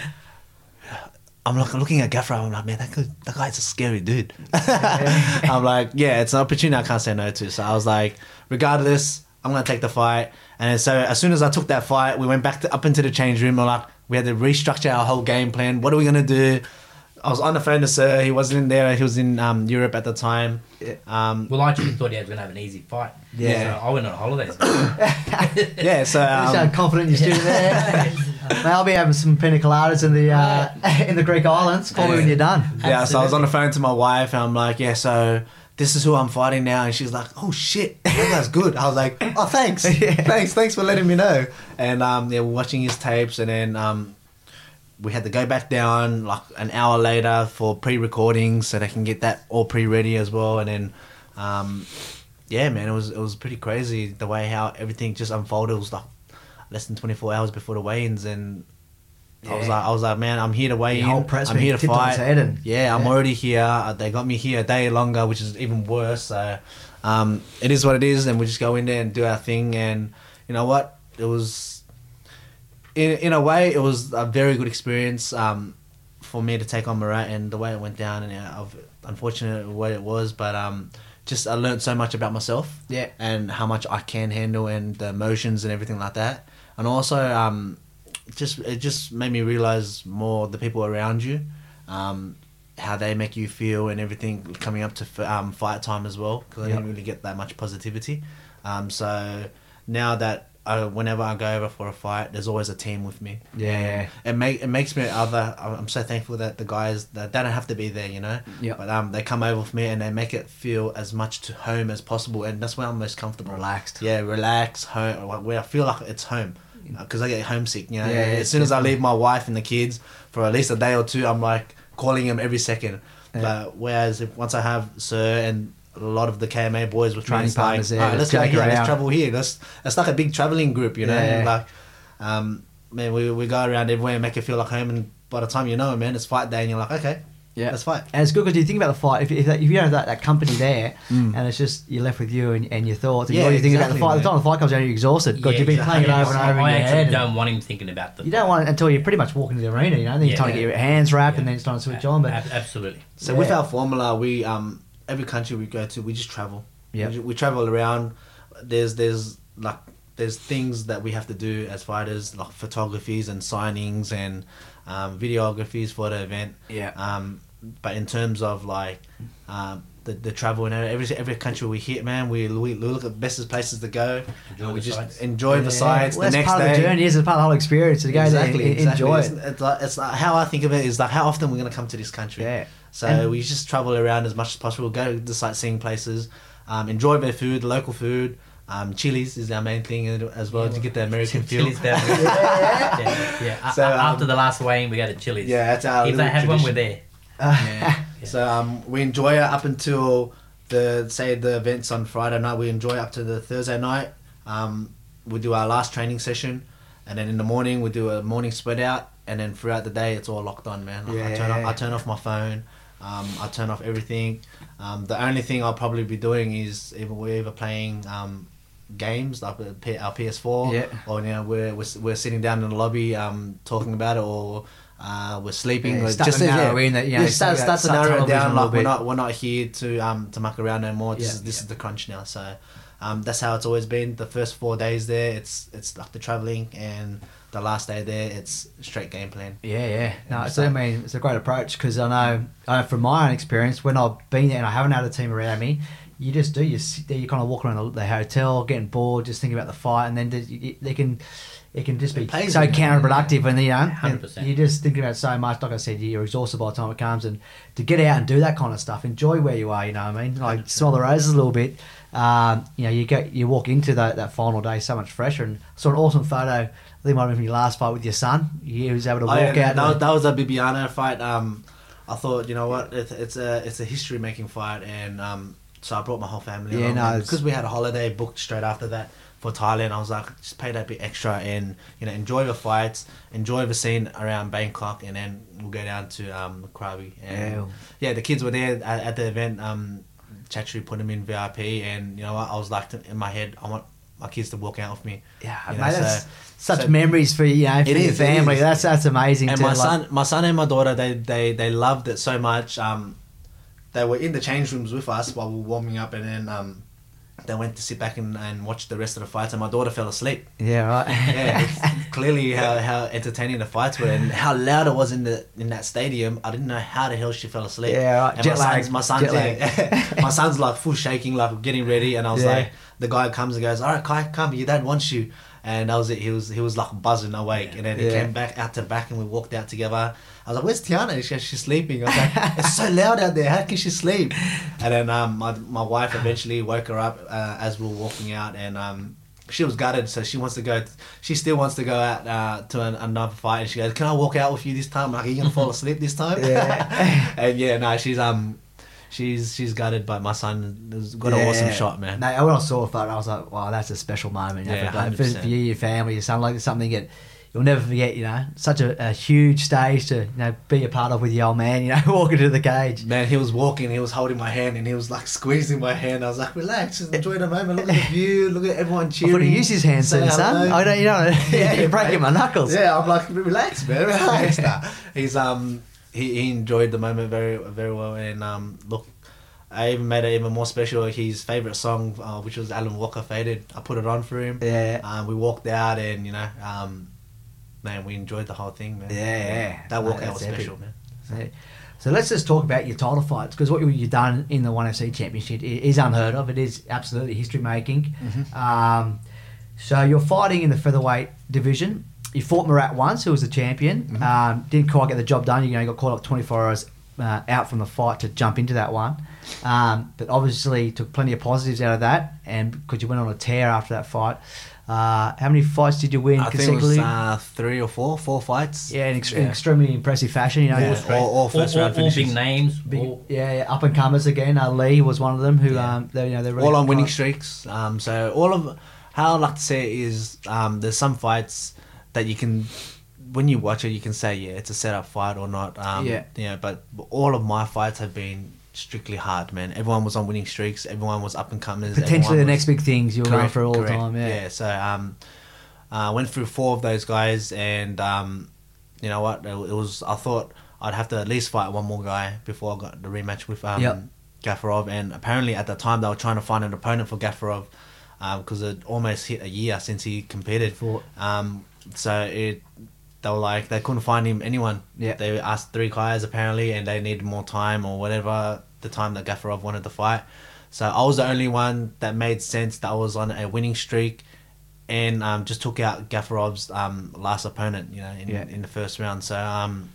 I'm like looking at Gafurov. I'm like, man, that, guy, that guy's a scary dude. I'm like, yeah, it's an opportunity I can't say no to. So I was like, regardless, I'm gonna take the fight. And so as soon as I took that fight, we went back to, up into the change room. We're like, we had to restructure our whole game plan. What are we gonna do? I was on the phone to Sir. He wasn't in there. He was in um, Europe at the time. Um, Well, I actually thought he was going to have an easy fight. Yeah. So I went on holidays. yeah, so You um, sound confident you're still there. Mate, I'll be having some pina coladas in the uh, in the Greek islands. Call me when you're done. Yeah, so I was on the phone to my wife and I'm like, yeah, so this is who I'm fighting now. And she's like, oh shit, that guy's good. I was like, oh, thanks. Thanks, thanks for letting me know. And um, yeah, we're watching his tapes and then um, we had to go back down like an hour later for pre-recording so they can get that all pre-ready as well. And then, um, yeah, man, it was it was pretty crazy the way how everything just unfolded. It was like less than 24 hours before the weigh-ins and I was like, I was like, man, I'm here to weigh Your in. whole press I'm here to fight. and- yeah, I'm already here. Uh, They got me here a day longer, which is even worse. So, um, it is what it is, and we just go in there and do our thing. And you know what? It was, in in a way, it was a very good experience um, for me to take on Marat and the way it went down. And of unfortunate way it was, but um, just I learned so much about myself. Yeah. and how much I can handle and the emotions and everything like that. And also, um, just it just made me realize more the people around you, um, how they make you feel and everything coming up to f- um, fight time as well. Because I Yep. didn't really get that much positivity. Um, so now that I, whenever I go over for a fight, there's always a team with me. Yeah. It make it makes me other. I'm so thankful that the guys that they don't have to be there, you know. Yeah. But um, they come over with me and they make it feel as much to home as possible, and that's where I'm most comfortable. Relaxed. Yeah, relax, home, where I feel like it's home. Because I get homesick, you know. Yeah, as soon as I leave my wife and the kids for at least a day or two, I'm like calling them every second. But whereas if once I have Sir and a lot of the KMA boys with Training me, like, partners there, let's let's go here, around." let's travel here. Let's it's like a big traveling group, you know. Yeah. And like, um, man, we we go around everywhere and make it feel like home. And by the time you know, it, man, it's fight day, and you're like, okay, Yeah. let's fight. And it's good because you think about the fight. If, if, if you don't have that, that company there, Mm. and it's just you're left with you and, and your thoughts, and Yeah, all you think about the fight. By the time the fight comes down, you're exhausted because Yeah, you've been exactly. playing it over and over in I your actually head. and don't want him thinking about the You don't want until you're pretty much walk into the arena, you know. Then you're Yeah. trying to get your hands wrapped, and then it's time to switch on. But absolutely. So with our formula, we um every country we go to, we just travel. Yep. We, we travel around. There's there's like there's things that we have to do as fighters, like photographies and signings and um, videographies for the event. Yeah. Um, but in terms of like um, the, the travel and every every country we hit, man, we we look at the best places to go. Enjoy and we just sights. enjoy the sights. well, the that's next part day, of the journey. Is it's part of the whole experience to go exactly, there and exactly. enjoy It's, it. it's like, it's like how I think of it is like how often we're gonna come to this country. Yeah. So And- we just travel around as much as possible, go to the sightseeing places, um, enjoy their food, local food. Um, Chili's is our main thing as well to get the American feel. Chili's down there. yeah, yeah. So, um, after the last weighing, we go to Chili's. Yeah, that's our If they have one, we're tradition. there. Yeah. So um, we enjoy it up until the say the events on Friday night, we enjoy up to the Thursday night. Um, we do our last training session, and then in the morning we do a morning spread out, and then throughout the day it's all locked on, man. Like, I turn off, Yeah. I turn off my phone. Um, I turn off everything. Um, the only thing I'll probably be doing is either we're either playing um, games like our PS4, Yeah. or you know we're, we're we're sitting down in the lobby um, talking about it, or uh, we're sleeping. Yeah, start to narrow in that, you know, yeah, start, start- start to narrow it down. Like we're not we're not here to um to muck around no more. This Yeah. is this is the crunch now. So um, that's how it's always been. The first four days there, it's it's like the traveling, and the last day there, it's straight game plan. Yeah, yeah. No, And it's, so- I mean, it's a great approach because I know, I know from my own experience, when I've been there and I haven't had a team around me, you just do. You sit there, you kind of walk around the, the hotel, getting bored, just thinking about the fight, and then they can, it can just be It plays so in you. counterproductive, and you know, and you just thinking about so much. Like I said, you're exhausted by the time it comes, and to get out and do that kind of stuff, enjoy where you are. You know what I mean? Like smell the roses a little bit. Um, you know, you get you walk into that, that final day so much fresher, and saw an awesome photo. I think it might have been from your last fight with your son. He was able to walk Oh, yeah, out. That, was- that was a Bibiano fight. Um, I thought, you know what, it's, it's a it's a history making fight, and um, so I brought my whole family. Yeah, along, no, because we had a holiday booked straight after that for Thailand. I was like, just pay that bit extra, and you know, enjoy the fights, enjoy the scene around Bangkok, and then we'll go down to um, Krabi. And Yeah. yeah, the kids were there at, at the event. Um, Chatri put them in VIP, and you know what, I was like in my head, I want my kids to walk out with me. Yeah, You mate, know, that's so- such so- memories for you know for your is, family. That's that's amazing. and to, my like- son, my son and my daughter, they they they loved it so much. Um, they were in the change rooms with us while we were warming up, and then um, they went to sit back and, and watch the rest of the fights. And my daughter fell asleep. Yeah, right. Yeah, clearly how, how entertaining the fights were and how loud it was in the in that stadium. I didn't know how the hell she fell asleep. Yeah, right. And Jet my lag, son's my son's yeah, my son's like full shaking, like getting ready, and I was Yeah. like, the guy comes and goes, "All right, Kai, come, your dad wants you." And that was it. He was he was like buzzing awake, and then he Yeah. came back out to back, and we walked out together. I was like, "Where's Tiana?" She goes, "She's sleeping." I was like, "It's so loud out there. How can she sleep?" And then um, my my wife eventually woke her up uh, as we were walking out, and um, she was gutted, so she wants to go. She still wants to go out uh, to an, another fight, and she goes, "Can I walk out with you this time? Like, are you gonna fall asleep this time?" Yeah. and yeah, no, she's um, she's she's gutted, but my son has got an awesome shot, man. No, when I saw photo, I was like, wow, that's a special moment. You know, Yeah, for, for, 100%. for you, your family, your son, like something that you'll never forget. You know, such a, a huge stage to you know be a part of with your old man. You know, walking to the cage. Man, he was walking, he was holding my hand, and he was like squeezing my hand. I was like, relax, just enjoy the moment. Look at the view, look at everyone I cheering. thought he used his hand soon, son. I don't, you know, yeah, you're breaking my knuckles. Yeah, I'm like, relax, man, relax. Nah. He's um, he, he enjoyed the moment very very well, and um, look, I even made it even more special. His favorite song, uh, which was Alan Walker "Faded," I put it on for him. Yeah. Um, we walked out, and you know, um, man, we enjoyed the whole thing, man. Yeah, yeah. That walkout was epic. special, man. So, so let's just talk about your title fights because what you- you've done in the One FC Championship is unheard of. It is absolutely history making. Mm-hmm. Um, so you're fighting in the featherweight division. You fought Marat once, who was the champion. Mm-hmm. Um, didn't quite get the job done. You know, you got caught up 24 hours uh, out from the fight to jump into that one. Um, but obviously took plenty of positives out of that, and because you went on a tear after that fight. Uh, how many fights did you win I think it consecutively? was uh, three or four, four fights. yeah, in ex- Yeah. extremely impressive fashion. You know, Yeah. All, all all, first all, round all big names. Big, all, yeah, yeah, up and comers again. Uh, Lee was one of them who, Yeah. um, they, you know, they're really all on winning trying- streaks. Um, so all of how I like to say it is um, there's some fights that you can when you watch it you can say yeah it's a setup fight or not. Um, Yeah. You know, but all of my fights have been strictly hard, man. Everyone was on winning streaks. Everyone was up and comers. Potentially the next big things you're going for all the time. Yeah. yeah So um, uh, went through four of those guys, and um, you know what? It, it was. I thought I'd have to at least fight one more guy before I got the rematch with um, Yep. Gafurov, and apparently at the time they were trying to find an opponent for Gafurov because it almost hit a year since he competed. for. Um, so it. They were like they couldn't find him anyone. Yeah. They asked three guys apparently, and they needed more time or whatever the time that Gafurov wanted to fight. So I was the only one that made sense that I was on a winning streak, and um, just took out Gafurov's um, last opponent, you know, in, Yeah. in the first round. So um,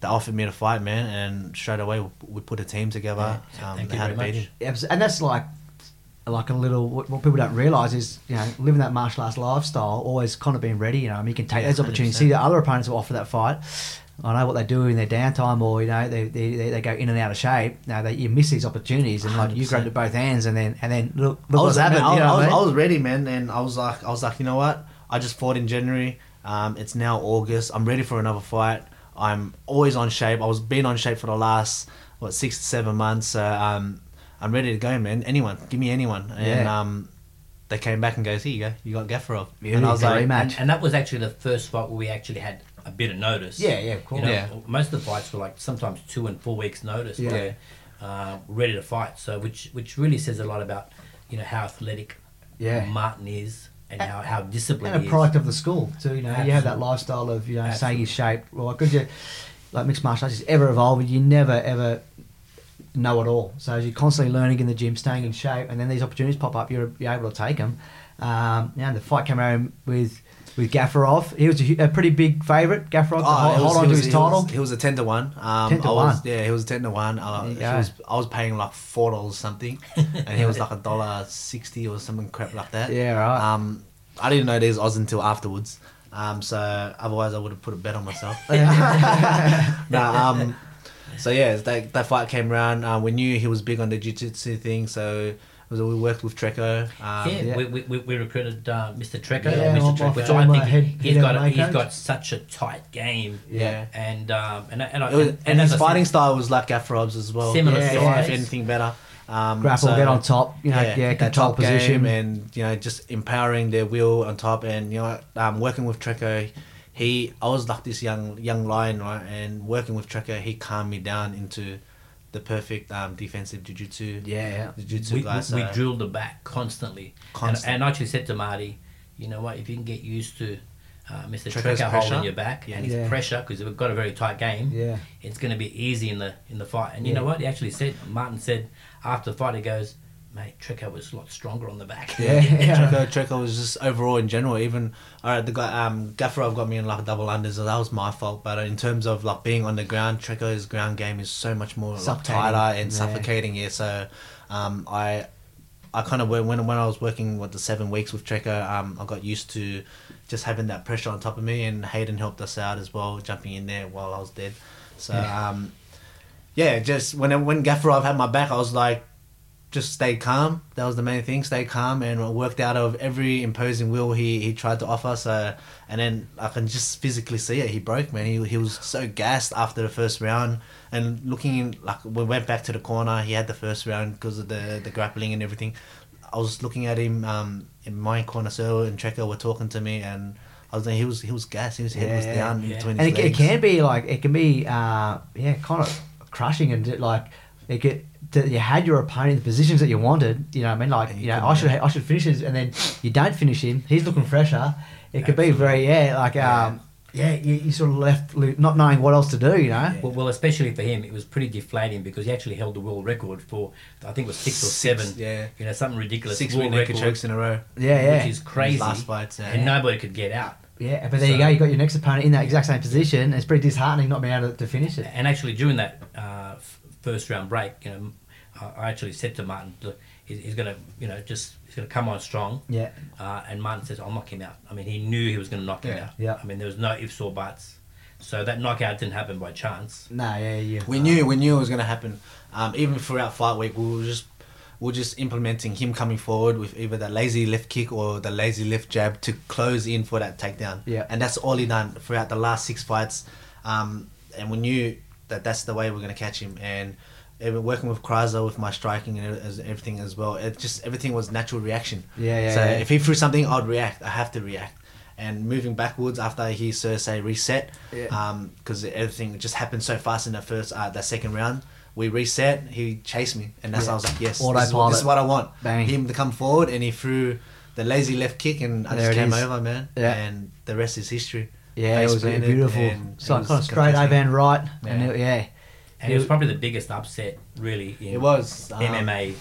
they offered me to fight, man, and straight away we, we put a team together. Yeah. Um, Thank you very much. Yeah, And that's like like a little. What, people don't realise is you know living that martial arts lifestyle, always kind of being ready. You know, I mean, you can take Yeah, those opportunities. See the other opponents who offer that fight. I know what they do in their downtime, or you know, they, they, they, go in and out of shape. Now they you miss these opportunities, and like you 100%. grabbed it both hands, and then and then look, I look was, what's happened. man, I, you know I was, I? I was ready, man, and I was like, I was like, you know what? I just fought in January. Um, it's now August. I'm ready for another fight. I'm always on shape. I was been on shape for the last what six to seven months. So um, I'm ready to go, man. Anyone, give me anyone. And Yeah. um, they came back and goes, here you go, you got Gafurov. Yeah, and I was you like, him. And, and that was actually the first fight where we actually had a bit of notice. Yeah, yeah, of course. You know, Yeah. Most of the fights were like sometimes two and four weeks notice. Yeah. Where, uh, ready to fight. So which which really says a lot about you know how athletic Yeah. Martin is and how, how disciplined and he a is. product of the school too. You know, you have that lifestyle of you know Absolutely. staying in shape. Well, because you like mixed martial arts is ever evolving. You never ever know it all. So as you're constantly learning in the gym, staying in shape, and then these opportunities pop up, you're, you're able to take them. Um, yeah, and the fight came around with with Gafurov. He was a, a pretty big favourite. Gafurov to Oh, hold, was- on to his he title. Was, he was a ten to one. Um, 10 to I was, 1. Yeah, he was a ten to one. Uh, was, I was paying like four dollars something, and he was like a dollar sixty or something crap like that. Yeah, right. Um, I didn't know these odds until afterwards. Um, so otherwise I would have put a bet on myself. no, um, so yeah, that that fight came around. Uh, we knew he was big on the jiu-jitsu thing, so it we worked with Treco. Um, yeah, Yeah. We, we, we recruited uh, Mr. Treco, Yeah, Mr. my- my Treco, which I think head- he, has head got MMA he's coach. got such a tight game. Yeah. and um, and and, I- was, and, and, his I fighting style was like Gafurov's as well. Similar yeah, size. if anything better. Um, Grapple, so- get on top. You know, yeah, that control top position. and you know just empowering their will on top and you know um, working with Treco he I was like this young young lion right and working with Treco he calmed me down into the perfect um, defensive jiu-jitsu yeah, yeah. jiu-jitsu we, guy so we drilled the back constantly. Constant. And, and I actually said to Marty, you know what, if you can get used to uh, Mr. Treco's Treco pressure. holding your back Yeah. and his Yeah. pressure, because we've got a very tight game, Yeah. it's going to be easy in the in the fight. And you Yeah. know what? He actually said, Martin said after the fight, he goes, mate, Treco was a lot stronger on the back. Yeah, yeah. Treco, Treco was just overall in general. Even all right, the guy um, Gafurov got me in like a double unders, so that was my fault. But in terms of like being on the ground, Treco's ground game is so much more like, tighter and Yeah. suffocating. Yeah, so um, I I kind of when when I was working with the seven weeks with Treco, um, I got used to just having that pressure on top of me, and Hayden helped us out as well, jumping in there while I was dead. So Yeah. um, yeah, just when when Gafurov had my back, I was like just stay calm. That was the main thing. Stay calm and worked out of every imposing will he, he tried to offer. So and then I can just physically see it. He broke, man. He, he was so gassed after the first round. And looking in, like we went back to the corner. He had the first round because of the the grappling and everything. I was looking at him um, in my corner. So and Treco were talking to me, and I was thinking he was he was gassed. His head was Yeah, down yeah. between and his it, it legs. can be like it can be uh, yeah kind of crushing and like it get that you had your opponent in the positions that you wanted you know what I mean like you you know I should do. I should finish this and then you don't finish him he's looking fresher it could be very yeah like um yeah you, you sort of left not knowing what else to do you know Well, well, especially for him, it was pretty deflating because he actually held the world record for I think it was six or Six, seven. yeah. you know something ridiculous. Six world rear naked record, chokes in a row. yeah yeah which is crazy. last fights, yeah. and nobody could get out. yeah but there you go you got your next opponent in that exact same position it's pretty disheartening not being able to, to finish it And actually, during that uh, f- first round break, you know, I I actually said to Martin, "Look, he's, he's going to, you know, just he's going to come on strong." yeah Uh, and Martin says, "I'll knock him out." I mean, he knew he was going to knock him Yeah. out. Yeah. I mean, there was no ifs or buts. So that knockout didn't happen by chance. no yeah yeah We knew we knew it was going to happen. Um, even throughout fight week, we were just we were just implementing him coming forward with either the lazy left kick or the lazy left jab to close in for that takedown. Yeah. and that's all he done throughout the last six fights. Um, and we knew that that's the way we're going to catch him. And even working with Krauser with my striking and everything as well, it just everything was natural reaction. Yeah, yeah, So yeah. if he threw something, I'd react. I have to react. And moving backwards after he of say reset, Yeah. because everything just happened so fast in the first, uh, that second round. We reset. He chased me, and that's Yeah. I was like, yes, this is, what, this is what I want. Bang. Him to come forward, and he threw the lazy left kick, and I There just came is. over, man. Yeah. And the rest is history. Yeah, it was beautiful. So kind of straight over and right, and it, yeah, And it was probably the biggest upset, really, in It was um, MMA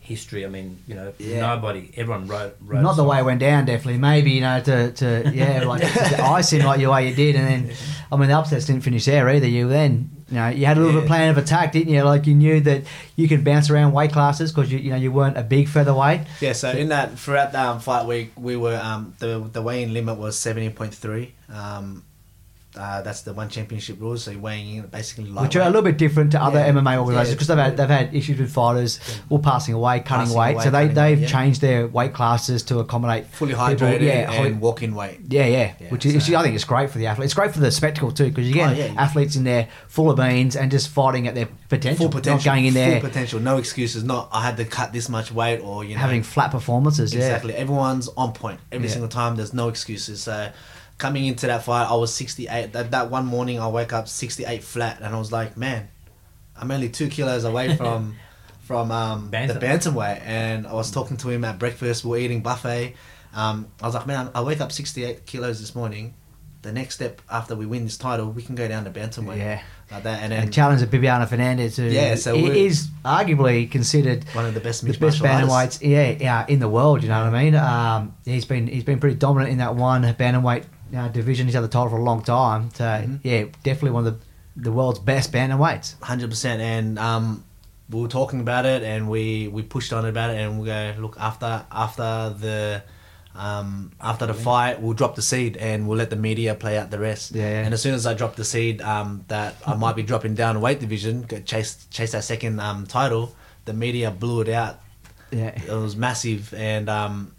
history. I mean, you know, Yeah. nobody, everyone wrote. wrote not the way it went down. Definitely, maybe you know to, to yeah, like to ice him like the way you did, and then I mean the upsets didn't finish there either. You then You know, you had a little bit of plan of attack, didn't you? Like you knew that you could bounce around weight classes because you, you know you weren't a big featherweight. Yeah, so in that throughout that um, fight week, we were um, the the weigh-in limit was seventy point three. Um, uh, that's the one championship rules. So you're weighing in basically which are a little bit different to other Yeah. MMA organisations Yeah. because they've had they've had issues with fighters or passing away, cutting Passing weight. away, so they they've yeah. changed their weight classes to accommodate fully people- hydrated yeah, and hy- walk-in weight. Yeah, yeah, Yeah, which is I think it's great for the athlete. It's great for the spectacle too because you get Oh, yeah. athletes in there full of beans and just fighting at their potential, Full potential, not going in there full potential, no excuses. Not I had to cut this much weight or you know having flat performances. Exactly. Everyone's on point every Yeah. single time. There's no excuses. So coming into that fight, I was 68. That, that one morning, I wake up 68 flat, and I was like, man, I'm only two kilos away from from um, the Bantam. bantamweight. And I was talking to him at breakfast. We are eating buffet. Um, I was like, man, I wake up 68 kilos this morning. The next step after we win this title, we can go down to bantamweight. Yeah. Like that, and And then challenge of Bibiano Fernandes, who Yeah, so is arguably considered one of the best the best bantamweights, yeah, yeah, in the world. You know what I mean? Um, he's been he's been pretty dominant in that one bantamweight uh, division. He's had the title for a long time. So Mhm. yeah, definitely one of the the world's best bantamweights. hundred percent. And um, we were talking about it, and we we pushed on about it, and we go look after after the. Um, after the fight, we'll drop the seed and we'll let the media play out the rest. Yeah, yeah. And as soon as I drop the seed, um, that I might be dropping down weight division, chase chase that second um, title, the media blew it out. Yeah, It was massive, and um,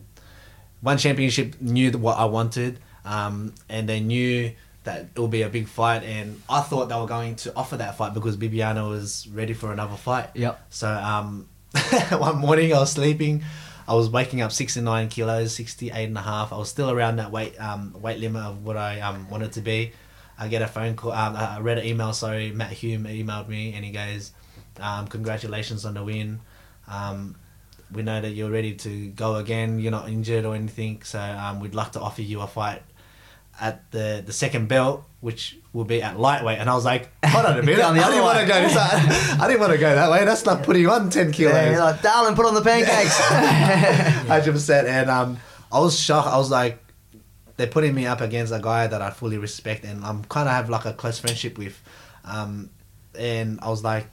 one championship knew what I wanted, um, and they knew that it would be a big fight. And I thought they were going to offer that fight because Bibiano was ready for another fight. Yep. So um, one morning I was sleeping. I was waking up 69 kilos, 68 and a half. I was still around that weight um, weight limit of what I um, wanted to be. I get a phone call. Um, I read an email. Sorry, Matt Hume emailed me, and he goes, um, "Congratulations on the win. Um, we know that you're ready to go again. You're not injured or anything. So um, we'd like to offer you a fight at the the second belt, which will be at lightweight." And I was like, "Hold on a minute. Down the I other didn't want to go this. I didn't want to go that way. That's not putting on 10 kilos." yeah, you're like, darling, put on the pancakes. hundred percent. And um, I was shocked. I was like, they're putting me up against a guy that I fully respect, and I'm kind of have like a close friendship with. Um, and I was like,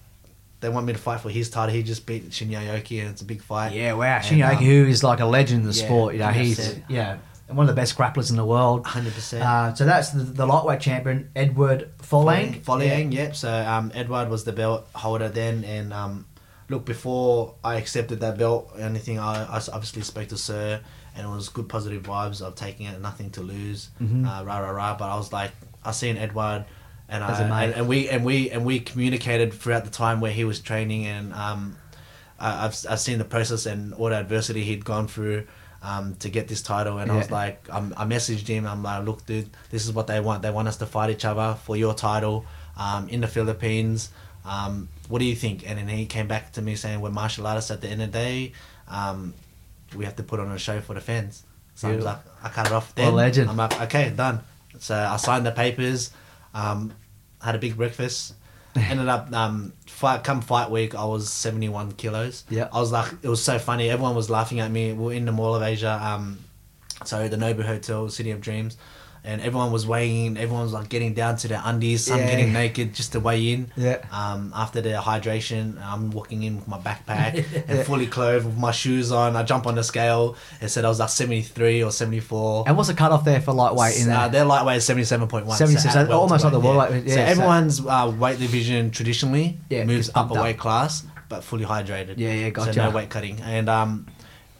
they want me to fight for his title. He just beat Shinya Aoki, and it's a big fight. yeah, wow, And, Shinya um, who is like a legend in the yeah, sport. You know, he's 100%. yeah one of the best grapplers in the world. hundred percent. Uh, so that's the, the lightweight champion, Eduard Folayang. Folayang, yep. So um, Eduard was the belt holder then, and um, look, before I accepted that belt, anything, I obviously spoke to Sir, and it was good positive vibes of taking it, nothing to lose, Mhm. uh, rah rah rah. But I was like, I seen Eduard, and I and, and we and we and we communicated throughout the time where he was training, and um, I, I've I've seen the process and all the adversity he'd gone through. Um, to get this title, and I was Yeah. like, um, I messaged him. I'm like, look, dude, this is what they want. They want us to fight each other for your title um, in the Philippines. Um, what do you think? And then he came back to me saying, we're martial artists at the end of the day. Um, we have to put on a show for the fans. So I was like, I cut it off What then. legend. I'm like, okay, done. So I signed the papers, um, had a big breakfast. Ended up um, fight come fight week. I was seventy one kilos. Yeah. I was like, it was so funny. Everyone was laughing at me. we are in the Mall of Asia. Um, so the Nobu Hotel, City of Dreams, and everyone was weighing in. Everyone was like getting down to their undies. Some Yeah. getting naked just to weigh in. Yeah. Um, after the hydration, I'm walking in with my backpack and Yeah. fully clothed with my shoes on. I jump on the scale. It said I was like 73 or 74. And what's the cutoff there for lightweight in there? Uh, their lightweight is 77.1. 76, at so almost like the world weight, yeah, so- everyone's uh, weight division traditionally Yeah, moves up a up. weight class, but fully hydrated. Yeah, yeah, gotcha. So no weight cutting. And um,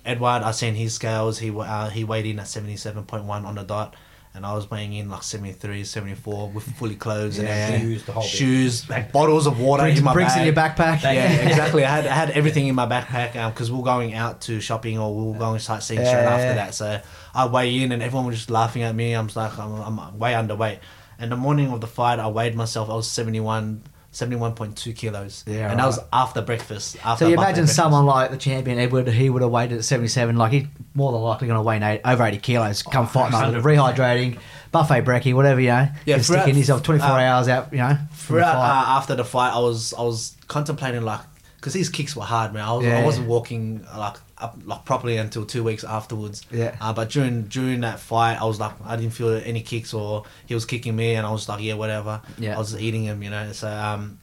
Eduard, I seen his scales. He uh, he weighed in at 77.1 on the dot. And I was weighing in like 73, 74 with fully clothes and Yeah. everything. Shoes, the whole bit. Shoes, bottles of water Bricks, in my bricks bag. in your backpack. Yeah, exactly. I had I had everything in my backpack um, because we're going out to shopping or we were going sightseeing straight Yeah. after that. So I weigh in and everyone was just laughing at me. I'm like I'm, I'm way underweight. And the morning of the fight, I weighed myself. I was 71, 71.2 kilos. Yeah, and that was after breakfast. After So you imagine breakfast. someone like the champion Eduard, he would have weighed at 77, like he's more than likely going to weigh eight, over 80 kilos, come fight night, 100%. rehydrating, buffet brekkie, whatever, you know. Yeah, sticking yourself 24 uh, hours out, you know. the Throughout fight. uh, after the fight, I was I was contemplating like because his kicks were hard, man. I was Yeah. I wasn't walking like up like properly until two weeks afterwards. Yeah. Uh, but during during that fight, I was like, I didn't feel any kicks or he was kicking me, and I was like, yeah, whatever. Yeah. I was eating him, you know. So um,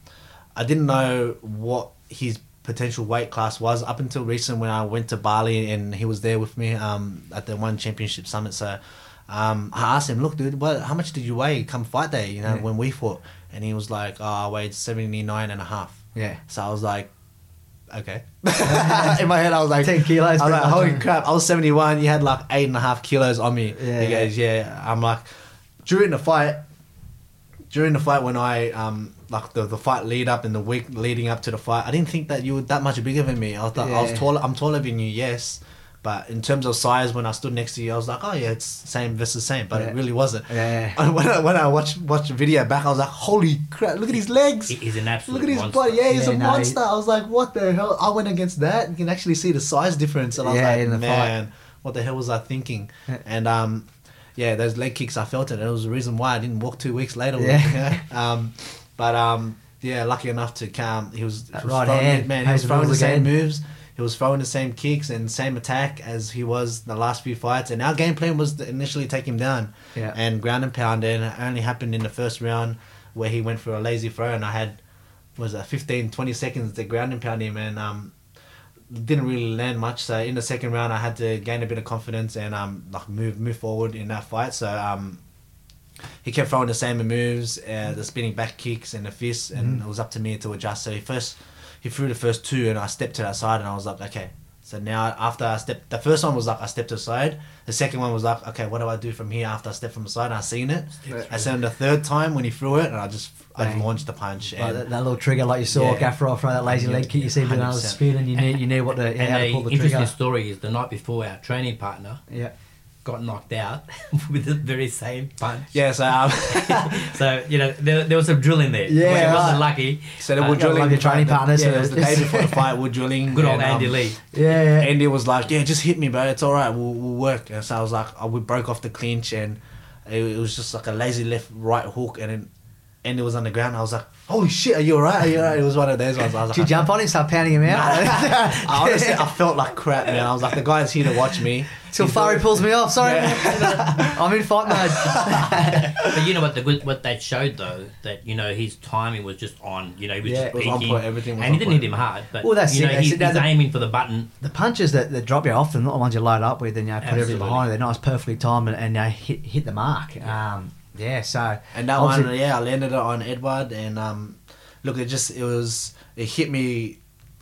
I didn't know what his potential weight class was up until recent when I went to Bali and he was there with me um, at the one championship summit. So um, I asked him, look, dude, what, how much did you weigh come fight day? You know, Yeah. when we fought, and he was like, oh, I weighed 79 and a half. Yeah. So I was like, okay. In my head, I was like, 10 kilos, I was like, holy huh? crap! I was seventy one. You had like eight and a half kilos on me. Yeah, He yeah. goes, yeah. I'm like, during the fight, during the fight when I um like the, the fight lead up and the week leading up to the fight, I didn't think that you were that much bigger than me. I thought I was Yeah. taller. I'm taller than you, yes. But in terms of size, when I stood next to you, I was like, oh yeah, it's same versus same. But Yeah. it really wasn't. Yeah. And when I, when I watched watched the video back, I was like, holy crap! Look at his legs. He- He's an absolute Look at his monster. body. Yeah, he's Yeah, a no, he- monster. I was like, what the hell? I went against that. You can actually see the size difference. And I was Yeah, like, in the fight. man, what the hell was I thinking? And um, yeah, those leg kicks, I felt it. And it was the reason why I didn't walk two weeks later. Yeah. it, you know? um, but um, yeah, lucky enough to come. He was, he was right throwing, hand man. He was throwing the same again. moves. He was throwing the same kicks and same attack as he was the last few fights. And our game plan was to initially take him down Yeah. and ground and pound. And it only happened in the first round where he went for a lazy throw, and I had was it 15, 20 seconds to ground and pound him, and um, didn't really land much. So in the second round, I had to gain a bit of confidence and um, like move move forward in that fight. So um, he kept throwing the same moves, uh, the spinning back kicks and the fists, and it was up to me to adjust. So he first he threw the first two, and I stepped to that side, and I was like, okay. So now after I stepped, the first one was like I stepped aside. The second one was like, okay, what do I do from here after I step from the side? And I seen it. I said the third time when he threw it, and I just I Bang. launched the punch. Like And that, that little trigger, like you saw Yeah. Gafurov throw that lazy leg kick. You see, when I was 100%. spinning, you knew you knew what to And how to pull the interesting trigger. story is the night before our training partner Yeah. Got knocked out with the very same punch. yeah, so um, So you know there, there was some drilling there. Yeah, he wasn't lucky. so they Uh, were gotta drilling your training the- partners Yeah, for it was the day before the fight. We're drilling. Good old and, Andy um, Lee. Yeah, yeah. Andy was like, "Yeah, just hit me, bro. It's all right. We'll, we'll work." And so I was like, oh, "We broke off the clinch, and it, it was just like a lazy left right hook, and then Andy was on the ground. I was like, "Holy shit, are you all right? Are you all right?" It was one of those ones. I was like, Did you jump on him, and start pounding him out? I honestly, I felt like crap, man. I was like, "The guy's here to watch me." Till He's Fari pulls me off. Sorry, Yeah. I'm in fight mode. But you know what the what they showed though that you know his timing was just on. You know he was Yeah, just it was on peaking, point, everything was and he didn't point. hit him hard. But Well, that's you it, know that's he's, it. That's he's the- aiming for the button. the punches that, that drop you often, not the ones you load up with, and you know, put everything behind it. They're nice, perfectly timed, and, and they hit hit the mark. Um, yeah, so And that one, yeah, I landed it on Eduard, and um, look, it just it was it hit me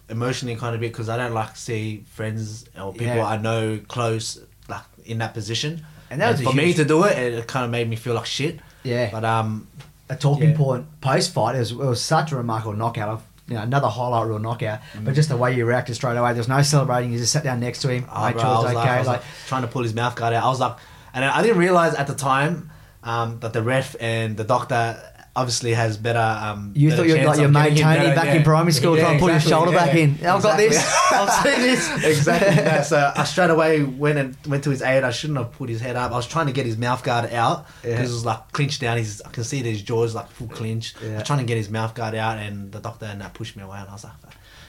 emotionally kind of bit because I don't like to see friends or people Yeah. I know close like in that position. And that was a for me to do it, it, it kind of made me feel like shit. Yeah. But um, a talking Yeah. point post fight. It was, it was such a remarkable knockout. Of, you know, another highlight reel knockout. Mm. But just the way you reacted straight away. There was no celebrating. You just sat down next to him, oh, made bro, sure I it was was like, I was Like, like trying to pull his mouth guard out. I was like, and I didn't realize at the time um, that the ref and the doctor obviously has better. Um, you better thought you were like your mate Tony better, back yeah. in primary school Yeah, trying to exactly, your shoulder yeah, back in. I've got this. I've seen this. exactly. So I straight away went and went to his aid. I shouldn't have put his head up. I was trying to get his mouth guard out because Yeah. it was like clinched down. His I can see that his jaws like full clinch. I Yeah. was trying to get his mouth guard out, and the doctor and that pushed me away. And I was like,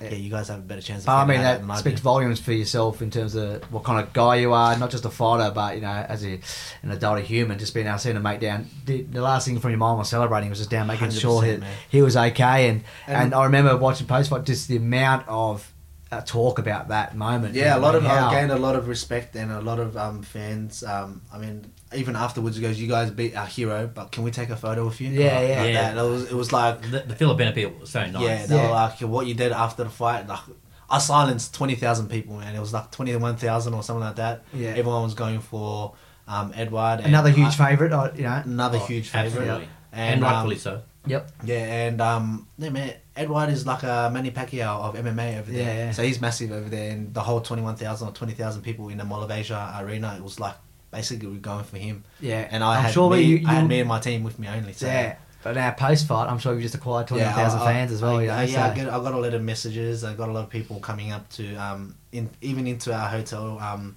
yeah, you guys have a better chance. Of I mean, that speaks volumes for yourself in terms of what kind of guy you are, not just a fighter, but you know, as a, an adult a human, just being able to see him make down. The, the last thing from your mind was celebrating was just down making sure he, he was okay. And, and And- I remember watching post fight, just the amount of uh, talk about that moment. Yeah, a lot of how- I gained a lot of respect and a lot of um, fans. Um, I mean, even afterwards, he goes, "You guys beat our hero, but can we take a photo with you?" Yeah, Like yeah. that. Yeah. And it was it was like The, the Filipino people were so nice. Yeah, they Yeah. were like, what you did after the fight, like, I silenced 20,000 people, man. It was like 21,000 or something like that. Yeah. Everyone was going for um, Eduard. and Another huge I- favourite, uh, you know. Another Oh, huge favourite. absolutely, And, and, um, rightfully so. Yep. Yeah, and um, yeah, man, Eduard is like a Manny Pacquiao of MMA over there. Yeah, yeah. So he's massive over there, and the whole 21,000 or 20,000 people in the Mall of Asia arena, it was like basically we're going for him. Yeah. And I I'm had sure me, that you, I had me and my team with me only. So yeah. But now post fight, I'm sure you've just acquired Yeah, 20,000 I- I- fans as well. I, you know, yeah, I, get, I got a lot of messages. I got a lot of people coming up to, um, in even into our hotel, um,